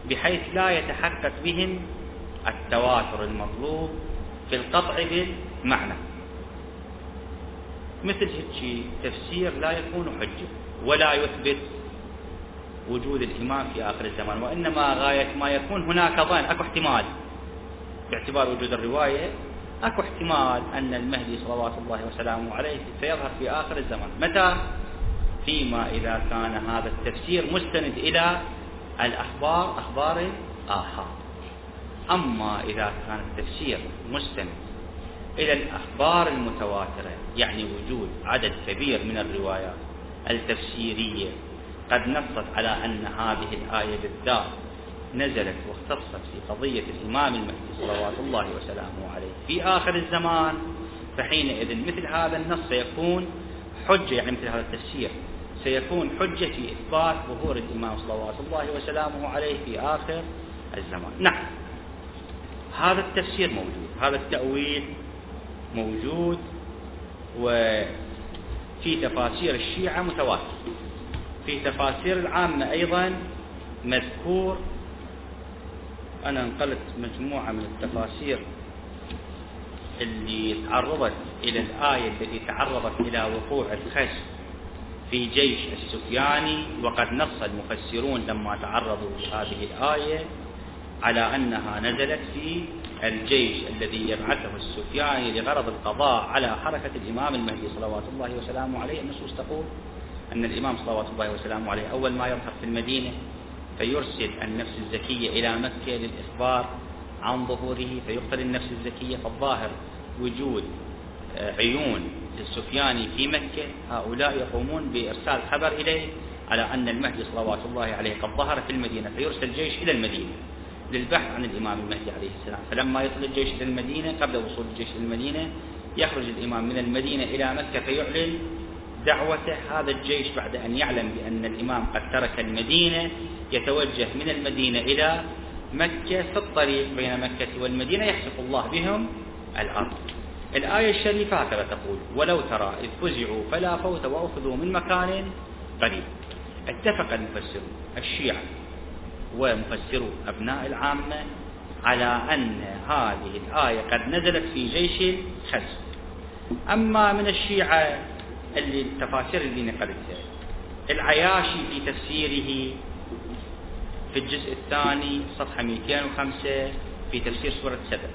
بحيث لا يتحقق بهم التواتر المطلوب في القطع بالمعنى. مثل هيك تفسير لا يكون حجة ولا يثبت وجود الإمام في آخر الزمان وإنما غاية ما يكون هناك ظن. أكو احتمال باعتبار وجود الرواية أكو احتمال أن المهدي صلوات الله وسلامه عليه سيظهر في آخر الزمان. متى؟ فيما إذا كان هذا التفسير مستند إلى الأخبار أخبار الآحاد أما إذا كان التفسير مستند إلى الأخبار المتواترة يعني وجود عدد كبير من الروايات التفسيرية قد نصت على أن هذه الآية بالذات نزلت واختصت في قضية الإمام المهدي صلوات الله وسلامه عليه في آخر الزمان. فحينئذ مثل هذا النص سيكون حجة يعني مثل هذا التفسير. سيكون حجة في إثبات ظهور الإمام صلوات الله وسلامه عليه في آخر الزمان. نعم. هذا التفسير موجود هذا التأويل موجود وفي تفاسير الشيعة متواتر. في تفاسير العامة أيضا مذكور. أنا انقلت مجموعة من التفاسير اللي تعرضت إلى الآية التي تعرضت إلى وقوع الخش في جيش السفياني وقد نص المفسرون لما تعرضوا لهذه الآية على أنها نزلت في الجيش الذي يبعثه السفياني لغرض القضاء على حركة الإمام المهدي صلوات الله وسلامه عليه. النصوص تقول أن الإمام صلوات الله وسلامه عليه أول ما يظهر في المدينة فيرسل النفس الزكية إلى مكة للإخبار عن ظهوره فيقتل النفس الزكية فالظاهر وجود عيون للسفياني في مكة هؤلاء يقومون بإرسال خبر إليه على أن المهدي صلوات الله عليه قد ظهر في المدينة فيرسل جيش إلى المدينة للبحث عن الإمام المهدي عليه السلام. فلما يصل الجيش إلى المدينة قبل وصول الجيش إلى المدينة يخرج الإمام من المدينة إلى مكة فيعلن دعوته. هذا الجيش بعد أن يعلم بأن الإمام قد ترك المدينة يتوجه من المدينة إلى مكة في الطريق بين مكة والمدينة يحسق الله بهم الأرض. الآية الشريفة هكذا تقول ولو ترى إذ فزعوا فلا فوت وأخذوا من مكان قريب. اتفق المفسرون الشيعة ومفسرو أبناء العامة على أن هذه الآية قد نزلت في جيش الخزر أما من الشيعة اللي التفاسير اللي نقلتها العياشي في تفسيره في الجزء الثاني صفحة 205 في تفسير سورة سبع.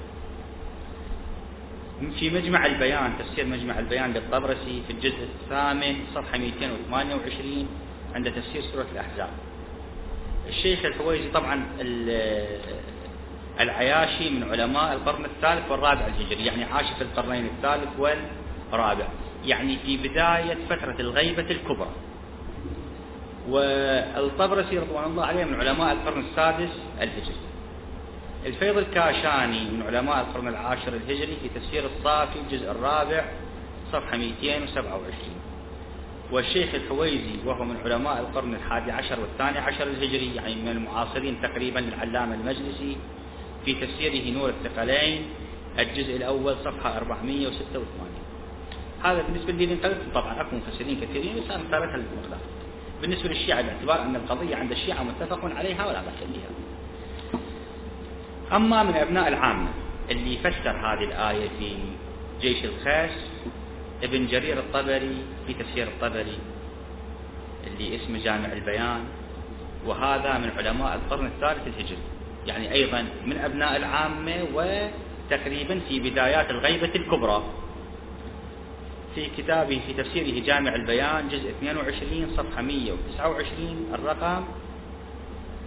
في مجمع البيان تفسير مجمع البيان للطبرسي في الجزء الثامن صفحة 228 عند تفسير سورة الأحزاب. الشيخ الحويجي طبعا العياشي من علماء القرن الثالث والرابع الهجري يعني عاش في القرنين الثالث والرابع يعني في بداية فترة الغيبة الكبرى. والطبرسي رضوان الله عليه من علماء القرن السادس الهجري. الفيض الكاشاني من علماء القرن العاشر الهجري في تفسير الصافي الجزء الرابع صفحة 227 والشيخ الحويزي وهو من علماء القرن الحادي عشر والثاني عشر الهجري يعني من المعاصرين تقريبا للعلامة المجلسي في تفسيره نور الثقلين الجزء الأول صفحة 486 هذا بالنسبة لي انقلت طبعا أكو مفسرين كثيرين بس أنا بالنسبة للشيعة باعتبار أن القضية عند الشيعة متفق عليها ولا بأس بها. أما من أبناء العامة. اللي فسر هذه الآية في جيش الخاس ابن جرير الطبري في تفسير الطبري اللي اسمه جامع البيان وهذا من علماء القرن الثالث الهجري يعني أيضا من أبناء العامة وتقريبا في بدايات الغيبة الكبرى. في كتابه في تفسيره جامع البيان جزء 22 صفحة 129 الرقم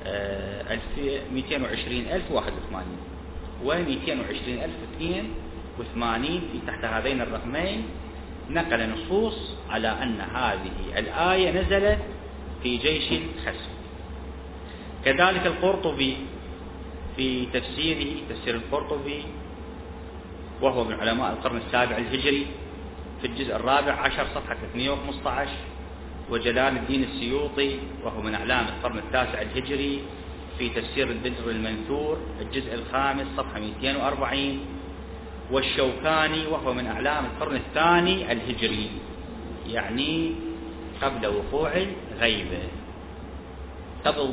220081 و 220082 في تحت هذين الرقمين نقل نصوص على أن هذه الآية نزلت في جيش الخسف كذلك القرطبي في تفسيره تفسير القرطبي وهو من علماء القرن السابع الهجري في الجزء الرابع عشر صفحة 315 وجلال الدين السيوطي وهو من أعلام القرن التاسع الهجري في تفسير البدر المنثور الجزء الخامس صفحة 240 والشوكاني وهو من أعلام القرن الثاني الهجري يعني قبل وقوع الغيبة قبل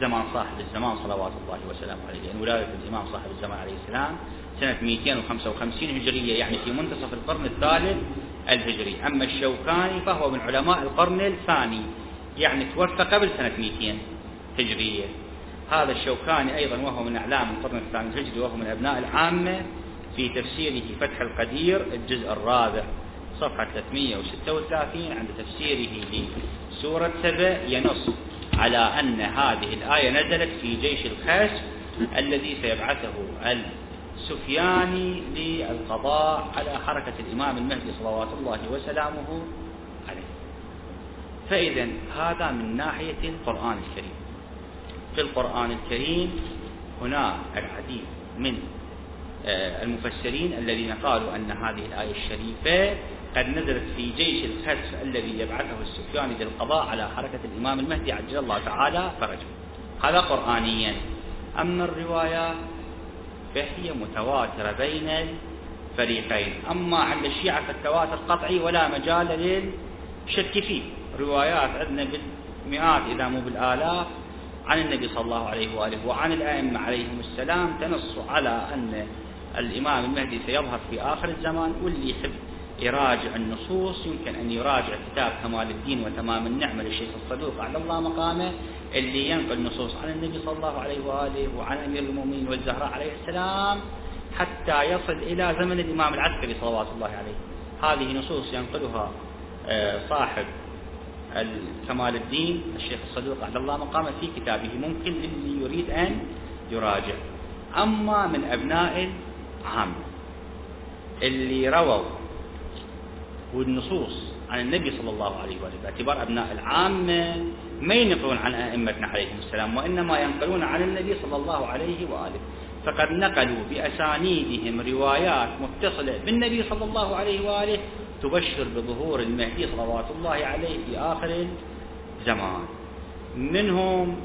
زمان صاحب الزمان صلوات الله وسلامه عليه يعني ولادة الإمام صاحب الزمان عليه السلام سنة 255 هجرية يعني في منتصف القرن الثالث الهجري. أما الشوكاني فهو من علماء القرن الثاني يعني توفى قبل سنة 200 هجرية. هذا الشوكاني أيضا وهو من أعلام القرن الثاني الهجري وهو من أبناء العامة في تفسيره فتح القدير الجزء الرابع صفحة 336 عند تفسيره لسورة سبأ ينص على أن هذه الآية نزلت في جيش الخش الذي سيبعثه السفياني للقضاء على حركة الإمام المهدي صلوات الله وسلامه عليه. فإذا هذا من ناحية القرآن الكريم. في القرآن الكريم هنا العديد من آه، المفسرين الذين قالوا أن هذه الآية الشريفة قد نزلت في جيش الخسف الذي يبعثه السفياني للقضاء على حركة الإمام المهدي عجل الله تعالى فرجه. هذا قرآنيا. أما الروايات فهي متواترة بين الفريقين. أما عند الشيعة فالتواتر قطعي ولا مجال للشك فيه. روايات عندنا بالمئات إذا مو بالآلاف. عن النبي صلى الله عليه وآله وعن الأئمة عليهم السلام تنص على أن الإمام المهدي سيظهر في آخر الزمان واللي يحب يراجع النصوص. يمكن أن يراجع كتاب كمال الدين وتمام النعمة للشيخ الصدوق. على الله مقامه. اللي ينقل نصوص عن النبي صلى الله عليه وآله وعن أمير المؤمنين والزهراء عليه السلام حتى يصل إلى زمن الإمام العسكري صلوات الله عليه. هذه نصوص ينقلها آه، صاحب كمال الدين الشيخ الصدوق على الله مقامه في كتابه ممكن اللي يريد أن يراجع. أما من أبناء العامة اللي رووا والنصوص عن النبي صلى الله عليه وآله باعتبار أبناء العامة ما ينقلون عن أئمتنا عليهم السلام وإنما ينقلون عن النبي صلى الله عليه وآله. فقد نقلوا بأسانيدهم روايات متصلة بالنبي صلى الله عليه وآله تبشر بظهور المهدي صلوات الله عليه في آخر الزمان. منهم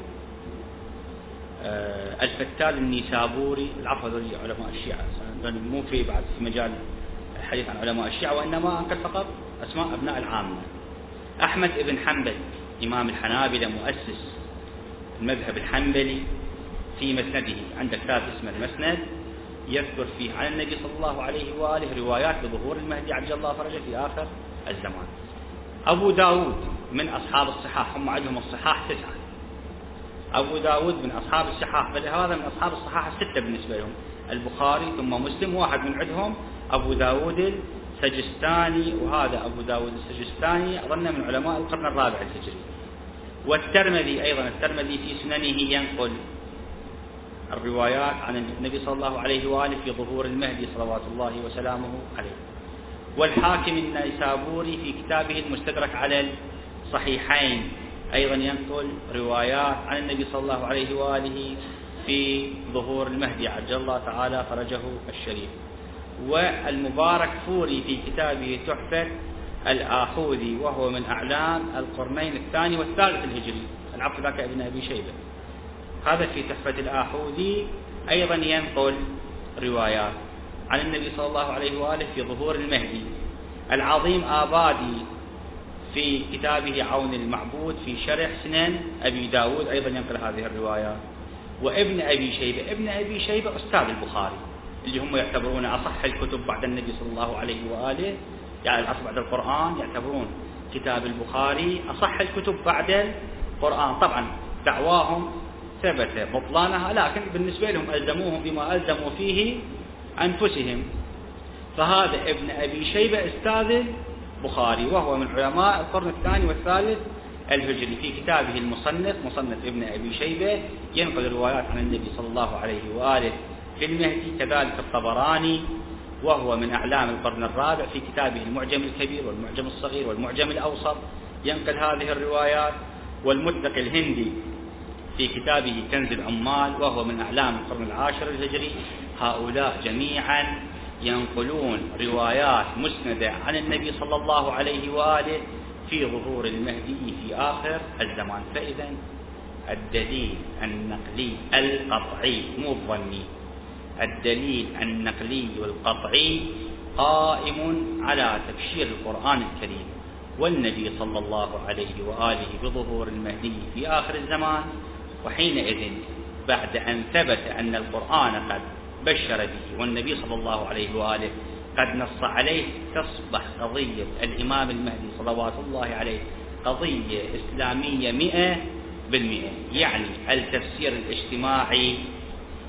آه، الفتال النيسابوري العفو هذول علماء الشيعة. مو في بعد في مجال الحديث عن علماء الشيعة وإنما أنقل فقط أسماء أبناء العامة. أحمد بن حنبل إمام الحنابلة مؤسس المذهب الحنبلي في مسنده. عند كتاب اسمه المسند يذكر فيه عن النبي صلى الله عليه وآله روايات بظهور المهدي عبد الله فرجه في آخر الزمان. أبو داود من أصحاب الصحاح هم عندهم الصحاح تسعة. أبو داود من أصحاب الصحاح بل هذا من أصحاب الصحاح الستة بالنسبة لهم البخاري ثم مسلم واحد من عندهم أبو داود السجستاني وهذا أبو داود السجستاني أظن من علماء القرن الرابع الهجري. والترمذي أيضا الترمذي في سننه ينقل الروايات عن النبي صلى الله عليه وآله في ظهور المهدي صلوات الله وسلامه عليه. والحاكم النيسابوري في كتابه المستدرك على الصحيحين. أيضا ينقل روايات عن النبي صلى الله عليه وآله في ظهور المهدي. عجل الله تعالى فرجه الشريف. والمبارك فوري في كتابه تحفة الآخوذي وهو من أعلام القرنين الثاني والثالث الهجري. العفو ذاك ابن أبي شيبة. هذا في تحفة الآخوذي. أيضا ينقل روايات عن النبي صلى الله عليه وآله في ظهور المهدي. العظيم آبادي في كتابه عون المعبود في شرح سنن أبي داود أيضا ينقل هذه الروايات. وابن أبي شيبة. ابن أبي شيبة أستاذ البخاري. اللي هم يعتبرون أصح الكتب بعد النبي صلى الله عليه وآله يعني الأصل بعد القرآن يعتبرون كتاب البخاري أصح الكتب بعد القرآن. طبعا دعواهم ثبت بطلانها لكن بالنسبة لهم ألزموهم بما ألزموا فيه أنفسهم. فهذا ابن أبي شيبة أستاذ البخاري وهو من علماء القرن الثاني والثالث الهجري. في كتابه المصنف مصنف ابن أبي شيبة ينقل روايات عن النبي صلى الله عليه وآله. في المهدي كذلك الطبراني وهو من أعلام القرن الرابع في كتابه المعجم الكبير والمعجم الصغير والمعجم الأوسط ينقل هذه الروايات. والمتقي الهندي في كتابه كنز العمال وهو من أعلام القرن العاشر الهجري. هؤلاء جميعا ينقلون روايات مسندة عن النبي صلى الله عليه وآله في ظهور المهدي في آخر الزمان. فإذا الدليل النقلي القطعي مو الظني. الدليل النقلي والقطعي قائم على تبشير القرآن الكريم والنبي صلى الله عليه وآله بظهور المهدي في آخر الزمان وحينئذ بعد أن ثبت أن القرآن قد بشر به والنبي صلى الله عليه وآله قد نص عليه تصبح قضية الإمام المهدي صلوات الله عليه قضية إسلامية مئة بالمئة يعني التفسير الاجتماعي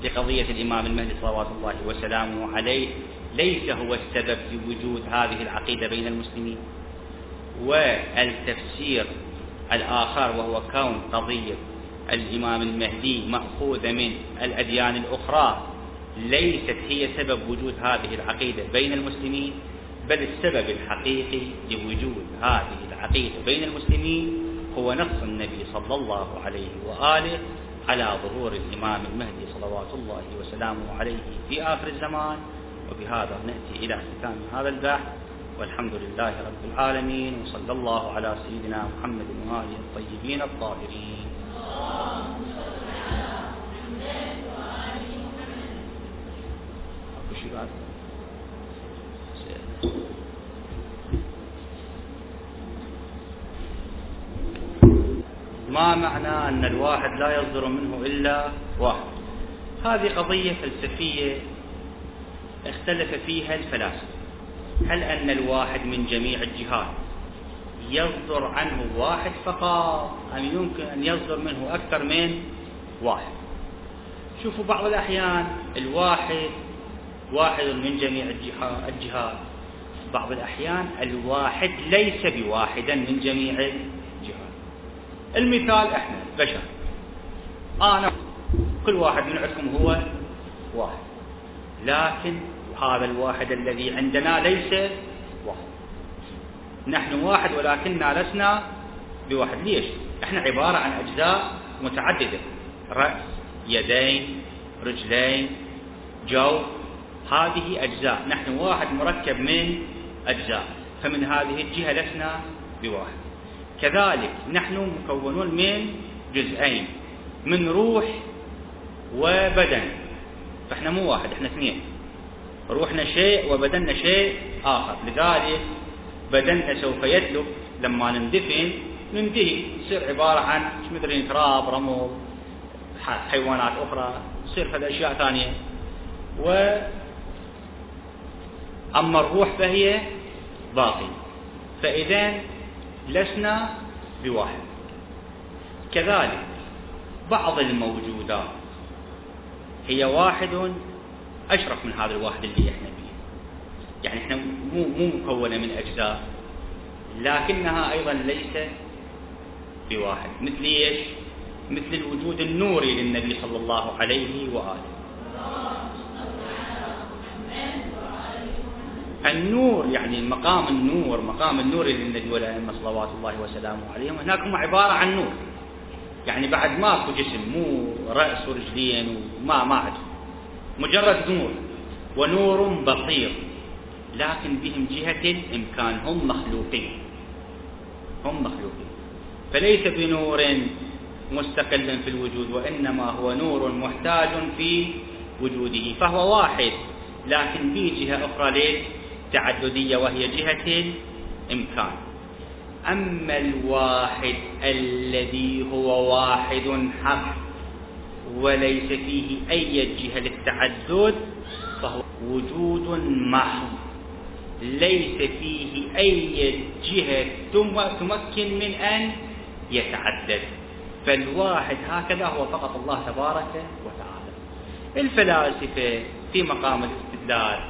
لقضية الإمام المهدي صلوات الله وسلامه عليه ليس هو السبب في وجود هذه العقيدة بين المسلمين. والتفسير الآخر وهو كون قضية الإمام المهدي مأخوذة من الأديان الأخرى ليست هي سبب وجود هذه العقيدة بين المسلمين بل السبب الحقيقي لوجود هذه العقيدة بين المسلمين هو نص النبي صلى الله عليه وآله على ظهور الإمام المهدي صلوات الله وسلامه عليه في آخر الزمان وبهذا نأتي إلى ختام هذا البحث والحمد لله رب العالمين وصلى الله على سيدنا محمد وآله الطيبين الطاهرين. ما معنى أن الواحد لا يصدر منه إلا واحد؟ هذه قضية فلسفية اختلف فيها الفلاسفة. هل أن الواحد من جميع الجهات يصدر عنه واحد فقط؟ أم يمكن أن يصدر منه أكثر من واحد؟ شوفوا بعض الأحيان الواحد واحد من جميع الجهات. بعض الأحيان الواحد ليس بواحدا من جميع المثال إحنا بشر. أنا كل واحد من عندكم هو واحد. لكن هذا الواحد الذي عندنا ليس واحد. نحن واحد ولكننا لسنا بواحد. ليش؟ إحنا عبارة عن أجزاء متعددة. رأس يدين رجلين جو. هذه أجزاء. نحن واحد مركب من أجزاء. فمن هذه الجهة لسنا بواحد. كذلك نحن مكونون من جزئين من روح وبدن. فإحنا مو واحد إحنا اثنين. روحنا شيء وبدننا شيء آخر. لذلك بدننا سوف يتلف لما نندفن ننتهي. يصير عبارة عن مدري تراب رمل حيوانات أخرى يصير هذه أشياء ثانية. و أما الروح فهي باقي. فإذا لسنا بواحد. كذلك بعض الموجودات هي واحد أشرف من هذا الواحد اللي إحنا فيه. يعني إحنا مو مو مكونة من أجزاء لكنها أيضا ليست بواحد. مثل إيش؟ مثل الوجود النوري للنبي صلى الله عليه وآله. النور يعني مقام النور مقام النور للنبي والأئمة صلوات الله وسلامه عليهم هناك هم عبارة عن نور. يعني بعد ماكو جسم مو رأس ورجلين وما ما عاد. مجرد نور ونور بصير. لكن بهم جهة الإمكان هم مخلوقين. هم مخلوقين. فليس بنور مستقل في الوجود وإنما هو نور محتاج في وجوده فهو واحد. لكن في جهة أخرى للتعددية وهي جهة الإمكان أما الواحد الذي هو واحد حق وليس فيه أي جهة للتعدد فهو وجود محض. ليس فيه أي جهة تمكن من أن يتعدد. فالواحد هكذا هو فقط الله تبارك وتعالى. الفلاسفة في مقام الاستدلال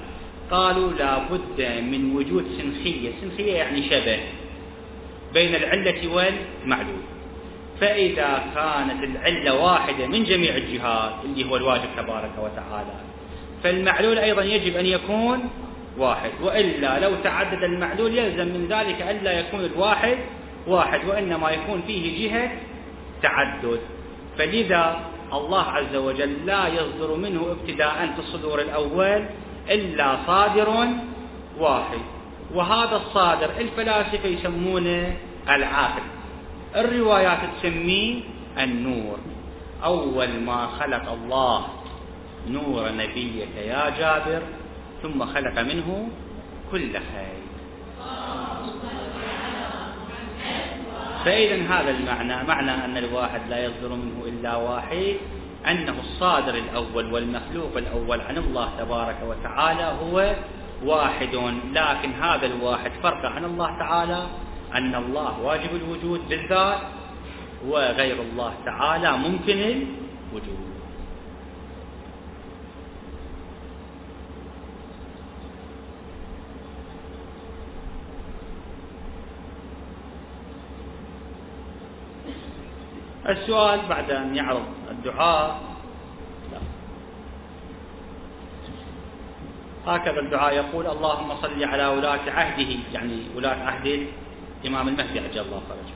قالوا لا بد من وجود سنخية. سنخية يعني شبه بين العلة والمعلول. فإذا كانت العلة واحدة من جميع الجهات اللي هو الواجب تبارك وتعالى فالمعلول أيضا يجب أن يكون واحد. وإلا لو تعدد المعلول يلزم من ذلك ألا يكون الواحد واحد وإنما يكون فيه جهة تعدد. فلذا الله عز وجل لا يصدر منه ابتداء في الصدور الأول إلا صادر واحد. وهذا الصادر الفلاسفة يسمونه العاقل. الروايات تسميه النور. أول ما خلق الله نور نبيك يا جابر ثم خلق منه كل خير. فإذا هذا المعنى معنى أن الواحد لا يصدر منه إلا واحد. أنه الصادر الأول والمخلوق الأول عن الله تبارك وتعالى هو واحد لكن هذا الواحد فرق عن الله تعالى أن الله واجب الوجود بالذات وغير الله تعالى ممكن الوجود. السؤال بعد أن يعرض الدعاء. هكذا الدعاء يقول اللهم صل على ولاة عهده يعني ولاة عهد الإمام المهدي عجل الله فرجه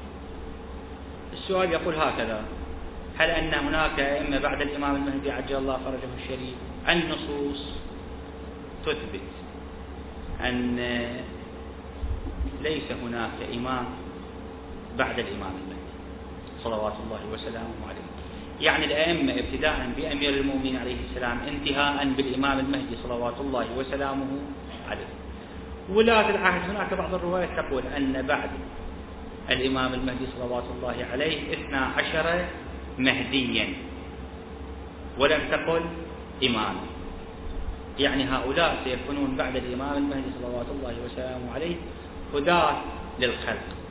السؤال يقول هكذا هل أن هناك أئمة بعد الإمام المهدي عجل الله فرجه الشريف النصوص تثبت أن ليس هناك إمام بعد الإمام المهدي؟ صلوات الله وسلامه عليه. يعني الأئمة ابتداء بأمير المؤمنين عليه السلام انتهاء بالإمام المهدي صلوات الله وسلامه عليه. ولاة العهد هناك بعض الروايات تقول أن بعد الإمام المهدي صلوات الله عليه اثنا عشر مهديا. ولم تقل إماما يعني هؤلاء سيكونون بعد الإمام المهدي صلوات الله وسلامه عليه هداة للخلق.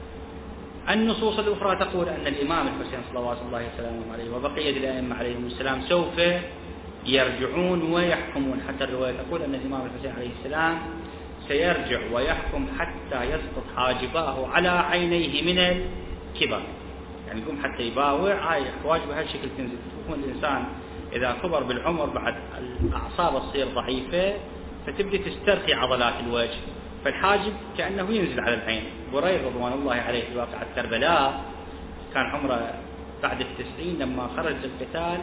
النصوص الأخرى تقول أن الإمام الحسين صلوات الله وسلامه عليه وبقية الأئمة عليهم السلام سوف يرجعون ويحكمون. حتى الرواية تقول أن الإمام الحسين عليه السلام سيرجع ويحكم حتى يسقط حاجباه على عينيه من الكبر. يعني يقوم حتى يباوع حواجبه هالشكل تنزل. يكون الإنسان إذا كبر بالعمر بعد الأعصاب تصير ضعيفة فتبدأ تسترخي عضلات الوجه. فالحاجب كأنه ينزل على العين. برير رضوان الله عليه في واقعة كربلاء كان عمره بعد التسعين لما خرج للقتال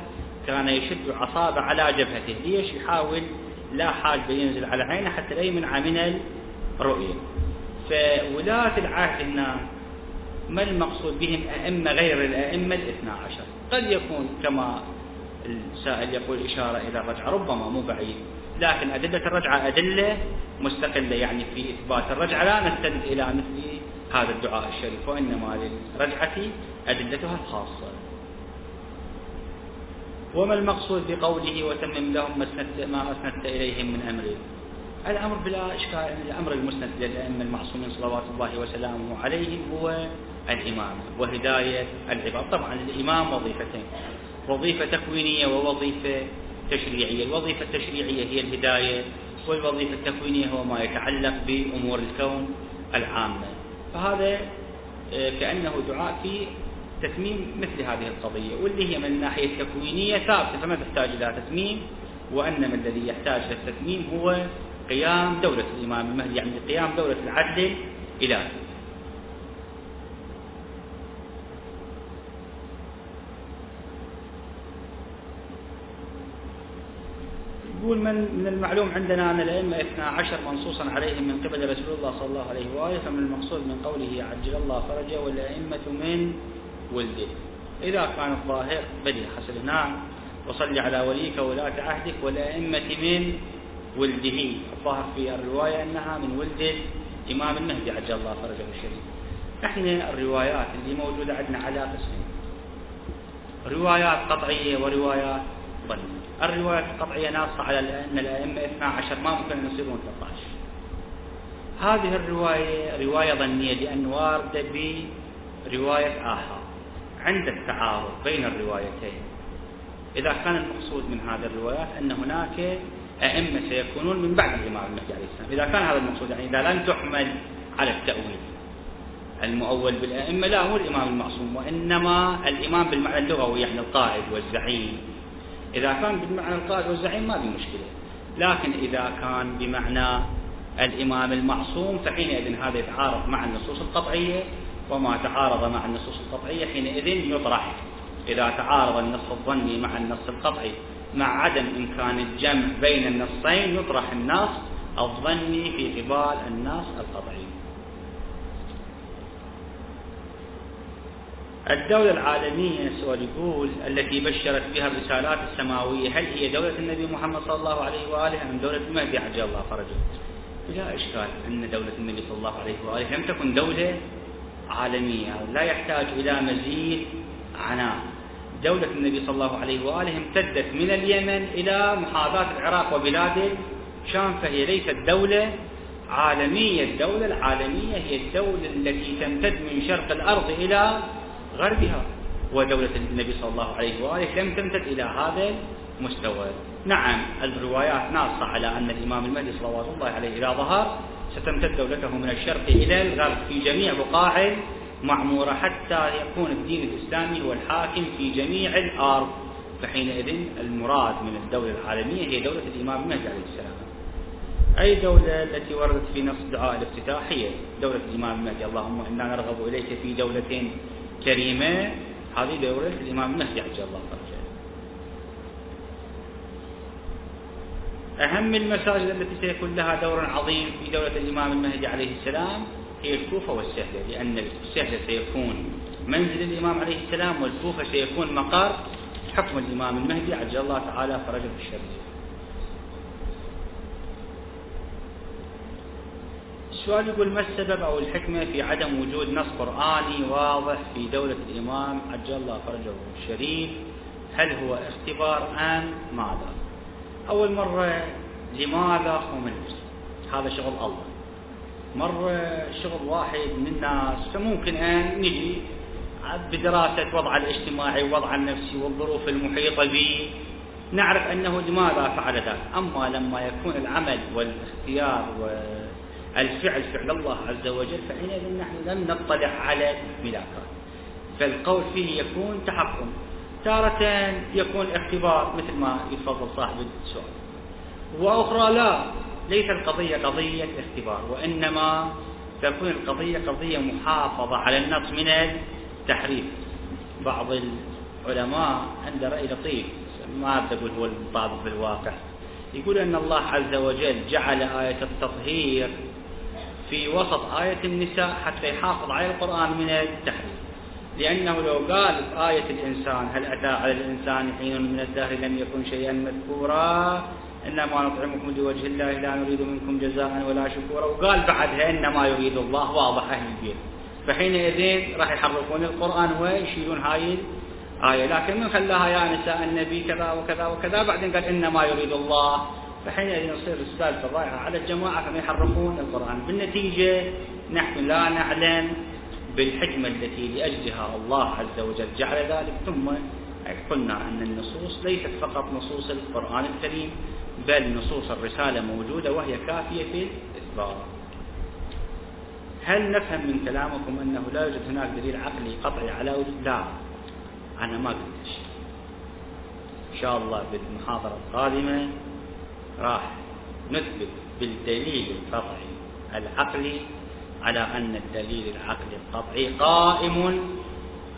كان يشد عصابة على جبهته. ليش؟ يحاول لا حاجب ينزل على عينه حتى لا يمنع من الرؤية. فولاة العهد هنا ما المقصود بهم أئمة غير الأئمة الاثنى عشر؟ قد يكون كما السائل يقول إشارة إلى الرجعة ربما مو بعيد. لكن أدلة الرجعة أدلة مستقلة يعني في إثبات الرجعة. لا نستند إلى مثل هذا الدعاء الشريف وإنما للرجعة أدلتها الخاصة وما المقصود بقوله وتمم لهم ما أسندت, إليهم من أمري الأمر بلا إشكال الأمر المسند للأئمة المعصومين صلوات الله وسلامه عليهم هو الإمام وهداية العباد. طبعا الإمام وظيفتين وظيفة تكوينية ووظيفة تشريعية الوظيفة التشريعية هي الهداية والوظيفة التكوينية هو ما يتعلق بأمور الكون العامة. فهذا آه، كأنه دعاء في تتميم مثل هذه القضية واللي هي من الناحية التكوينية ثابتة فما تحتاج إلى تتميم وإنما الذي يحتاج للتتميم هو قيام دولة الإمام المهدي يعني قيام دولة العدل الإلهي يقول من من المعلوم عندنا أن الأئمة اثنا عشر منصوصا عليهم من قبل رسول الله صلى الله عليه وآله فمن المقصود من قوله عجل الله فرجه والأئمة من ولده. إذا كان الظاهر بدي حسن نعم وصل على وليك ولاة عهدك والأئمة من ولده. الظاهر في الرواية أنها من ولد الإمام المهدي عجل الله فرجه الشريف. إحنا الروايات اللي موجودة عندنا على قسمين. روايات قطعية وروايات ظنية الروايات القطعية ناصة على أن الأئمة 12 ما ممكن أن يصيرون 13 هذه الرواية رواية ظنية لأن واردة برواية آخر عند التعارض بين الروايتين. إذا كان المقصود من هذه الروايات أن هناك أئمة سيكونون من بعد الإمام المهدي عليه السلام. إذا كان هذا المقصود يعني إذا لم تحمل على التأويل المؤول بالأئمة لا هو الإمام المعصوم وإنما الإمام بالمعنى اللغوي يعني القائد والزعيم. إذا كان بالمعنى القائد والزعيم ما في مشكلة. لكن إذا كان بمعنى الإمام المعصوم فحينئذ هذا يتعارض مع النصوص القطعية وما تعارض مع النصوص القطعية حينئذ يطرح. إذا تعارض النص الظني مع النص القطعي مع عدم إمكان الجمع بين النصين يطرح النص الظني في قبال النص القطعي. الدولة العالمية سؤال يقول التي بشرت بها الرسالات السماوية هل هي دولة النبي محمد صلى الله عليه وآله أم دولة المهدي؟ عجل الله فرجه. لا إشكال أن دولة النبي صلى الله عليه وآله لم تكن دولة عالمية لا يحتاج إلى مزيد عناء. دولة النبي صلى الله عليه وآله امتدت من اليمن إلى محاذاة العراق وبلاد الشام فهي ليست دولة عالمية. الدولة العالمية هي الدولة التي تمتد من شرق الأرض إلى غربها ودولة النبي صلى الله عليه وآله لم تمتد إلى هذا المستوى. نعم الروايات ناصة على أن الإمام المهدي صلوات الله عليه إذا ظهر ستمتد دولته من الشرق إلى الغرب في جميع بقاع معمورة حتى يكون الدين الإسلامي هو الحاكم في جميع الأرض. فحينئذ المراد من الدولة العالمية هي دولة الإمام المهدي عليه السلام. أي دولة التي وردت في نص دعاء الافتتاح هي دولة الإمام المهدي. اللهم إنا نرغب إليك في دولة كريمة هذه دولة الإمام المهدي عجل الله فرجه أهم المساجد التي سيكون لها دور عظيم في دولة الإمام المهدي عليه السلام هي الكوفة والسهلة لأن السهلة سيكون منزل الإمام عليه السلام والكوفة سيكون مقر حكم الإمام المهدي عجل الله تعالى فرجه الشريف السؤال يقول ما السبب أو الحكمة في عدم وجود نص قرآني واضح في دولة الإمام عجل الله فرجه الشريف؟ هل هو اختبار أم ماذا؟ أول مرة لماذا ومن هذا شغل الله. مرة شغل واحد من الناس فممكن أن نجي بدراسة وضع الاجتماعي ووضع النفسي والظروف المحيطة به نعرف أنه لماذا فعل ذلك. أما لما يكون العمل والاختيار والفعل فعل الله عز وجل فحينئذ نحن لم نطلع على الملاكات فالقول فيه يكون تحكم. تارة يكون اختبار مثل ما يتفضل صاحب السؤال. وأخرى لا ليس القضية قضية اختبار وإنما تكون القضية قضية محافظة على النص من التحريف. بعض العلماء عنده رأي لطيف ما تقول هو المطابق بالواقع يقول أن الله عز وجل جعل آية التطهير في وسط آية النساء حتى يحافظ على القرآن من التحريف لأنه لو قال في آية الإنسان هل أتى على الإنسان حين من الدهر لم يكن شيئا مذكورا؟ إنما نطعمكم لوجه الله لا نريد منكم جزاء ولا شكورا. وقال بعدها إنما يريد الله واضح أهل البيت فحينئذ راح يحرفون القرآن ويشيلون هاي الآية. لكن من خلاها يا نساء النبي كذا وكذا وكذا بعدين قال إنما يريد الله فحينئذ يصير السالفة ضايعة على الجماعة فما يحرفون القرآن؟ بالنتيجة نحن لا نعلم بالحكمة التي لأجلها الله عز وجل جعل ذلك. ثم قلنا أن النصوص ليست فقط نصوص القرآن الكريم بل نصوص الرسالة موجودة وهي كافية في الإثبات. هل نفهم من كلامكم أنه لا يوجد هناك دليل عقلي قطعي على وجود لا. أنا ما قلت شيء. إن شاء الله بالمحاضرة القادمة راح نثبت بالدليل القطعي. العقلي على أن الدليل العقلي القطعي قائم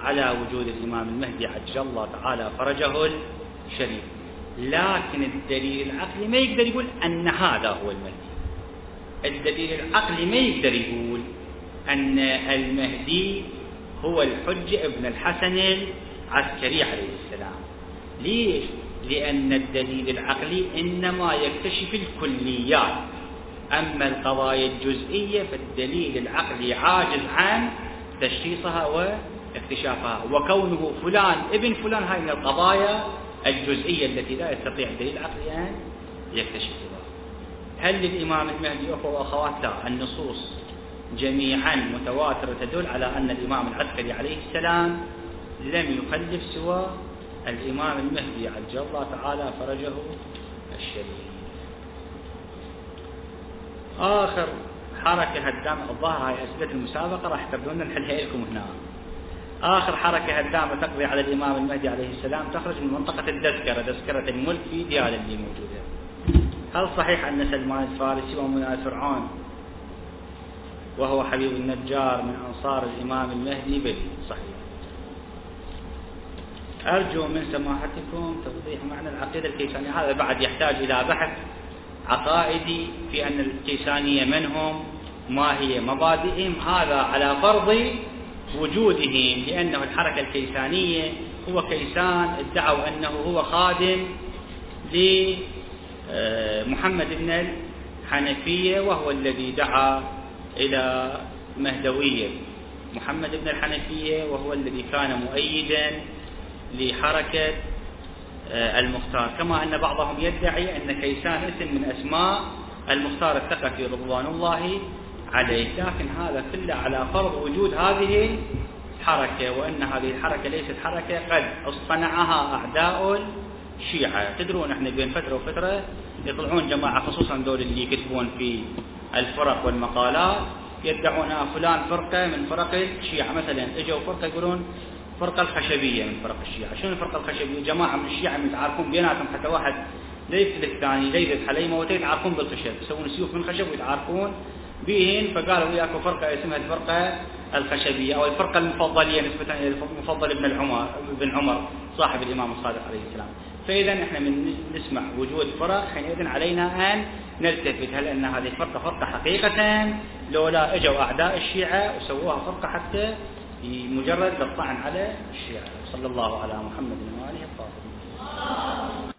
على وجود الإمام المهدي عجل الله تعالى فرجه الشريف. لكن الدليل العقلي ما يقدر يقول أن هذا هو المهدي. الدليل العقلي ما يقدر يقول أن المهدي هو الحجة ابن الحسن العسكري عليه السلام. ليش؟ لأن الدليل العقلي إنما يكتشف الكليات. أما القضايا الجزئية فالدليل العقلي عاجز عن تشخيصها واكتشافها. وكونه فلان ابن فلان هاي من القضايا الجزئية التي لا يستطيع الدليل العقلي أن يكتشفها. هل للإمام المهدي أخوة وأخوات؟ لا. النصوص جميعا متواترة تدل على أن الإمام العسكري عليه السلام لم يخلف سوى الإمام المهدي عجل الله تعالى فرجه الشريف. آخر حركة هدام الظاهر هاي أسئلة المسابقة راح تبدون نحلها لكم هنا. آخر حركة هدامة تقضي على الإمام المهدي عليه السلام تخرج من منطقة الدسكرة دسكرة الملك في ديال اللي موجودة. هل صحيح أن سلمان الفارسي ومن فرعون وهو حبيب النجار من أنصار الإمام المهدي؟ بل صحيح. أرجو من سماحتكم توضيح معنى العقيدة الكيسانية. هذا بعد يحتاج إلى بحث عقائدي في أن الكيسانية من هم ما هي مبادئهم هذا على فرض وجودهم لأنه الحركة الكيسانية هو كيسان ادعوا أنه هو خادم لمحمد بن الحنفية وهو الذي دعا إلى مهدوية. محمد بن الحنفية وهو الذي كان مؤيدا لحركة آه، المختار. كما أن بعضهم يدعي أن كيسان اسم من أسماء المختار الثقفي رضوان الله عليه. لكن هذا كله على فرض وجود هذه الحركة وأن هذه الحركة ليست حركة قد اصطنعها أعداء الشيعة. تدرون إحنا بين فترة وفترة يطلعون جماعة خصوصا دول اللي يكتبون في الفرق والمقالات يدعون فلان فرقة من فرق الشيعة. مثلا إجوا فرقة يقولون الفرقة الخشبية من فرق الشيعة. شنو الفرقة الخشبية؟ جماعة من الشيعة متعارفون بيناتهم حتى واحد لا يقتل الثاني لا يذبح عليه موته يتعارفون بالخشب. يسوون سيوف من خشب ويتعارفون بهن فقالوا وياكم فرقة اسمها الفرقة الخشبية أو الفرقة المفضلية نسبة إلى المفضل ابن العمر ابن عمر صاحب الإمام الصادق عليه السلام. فإذا إحنا من نسمع وجود فرق حينئذ علينا أن نلتفت. هل أن هذه الفرقة فرقة حقيقة؟ لولا إجوا أعداء الشيعة وسووها فرقة حتى مجرد الطعن على الشيعة. صلى الله على محمد وآله الطاهرين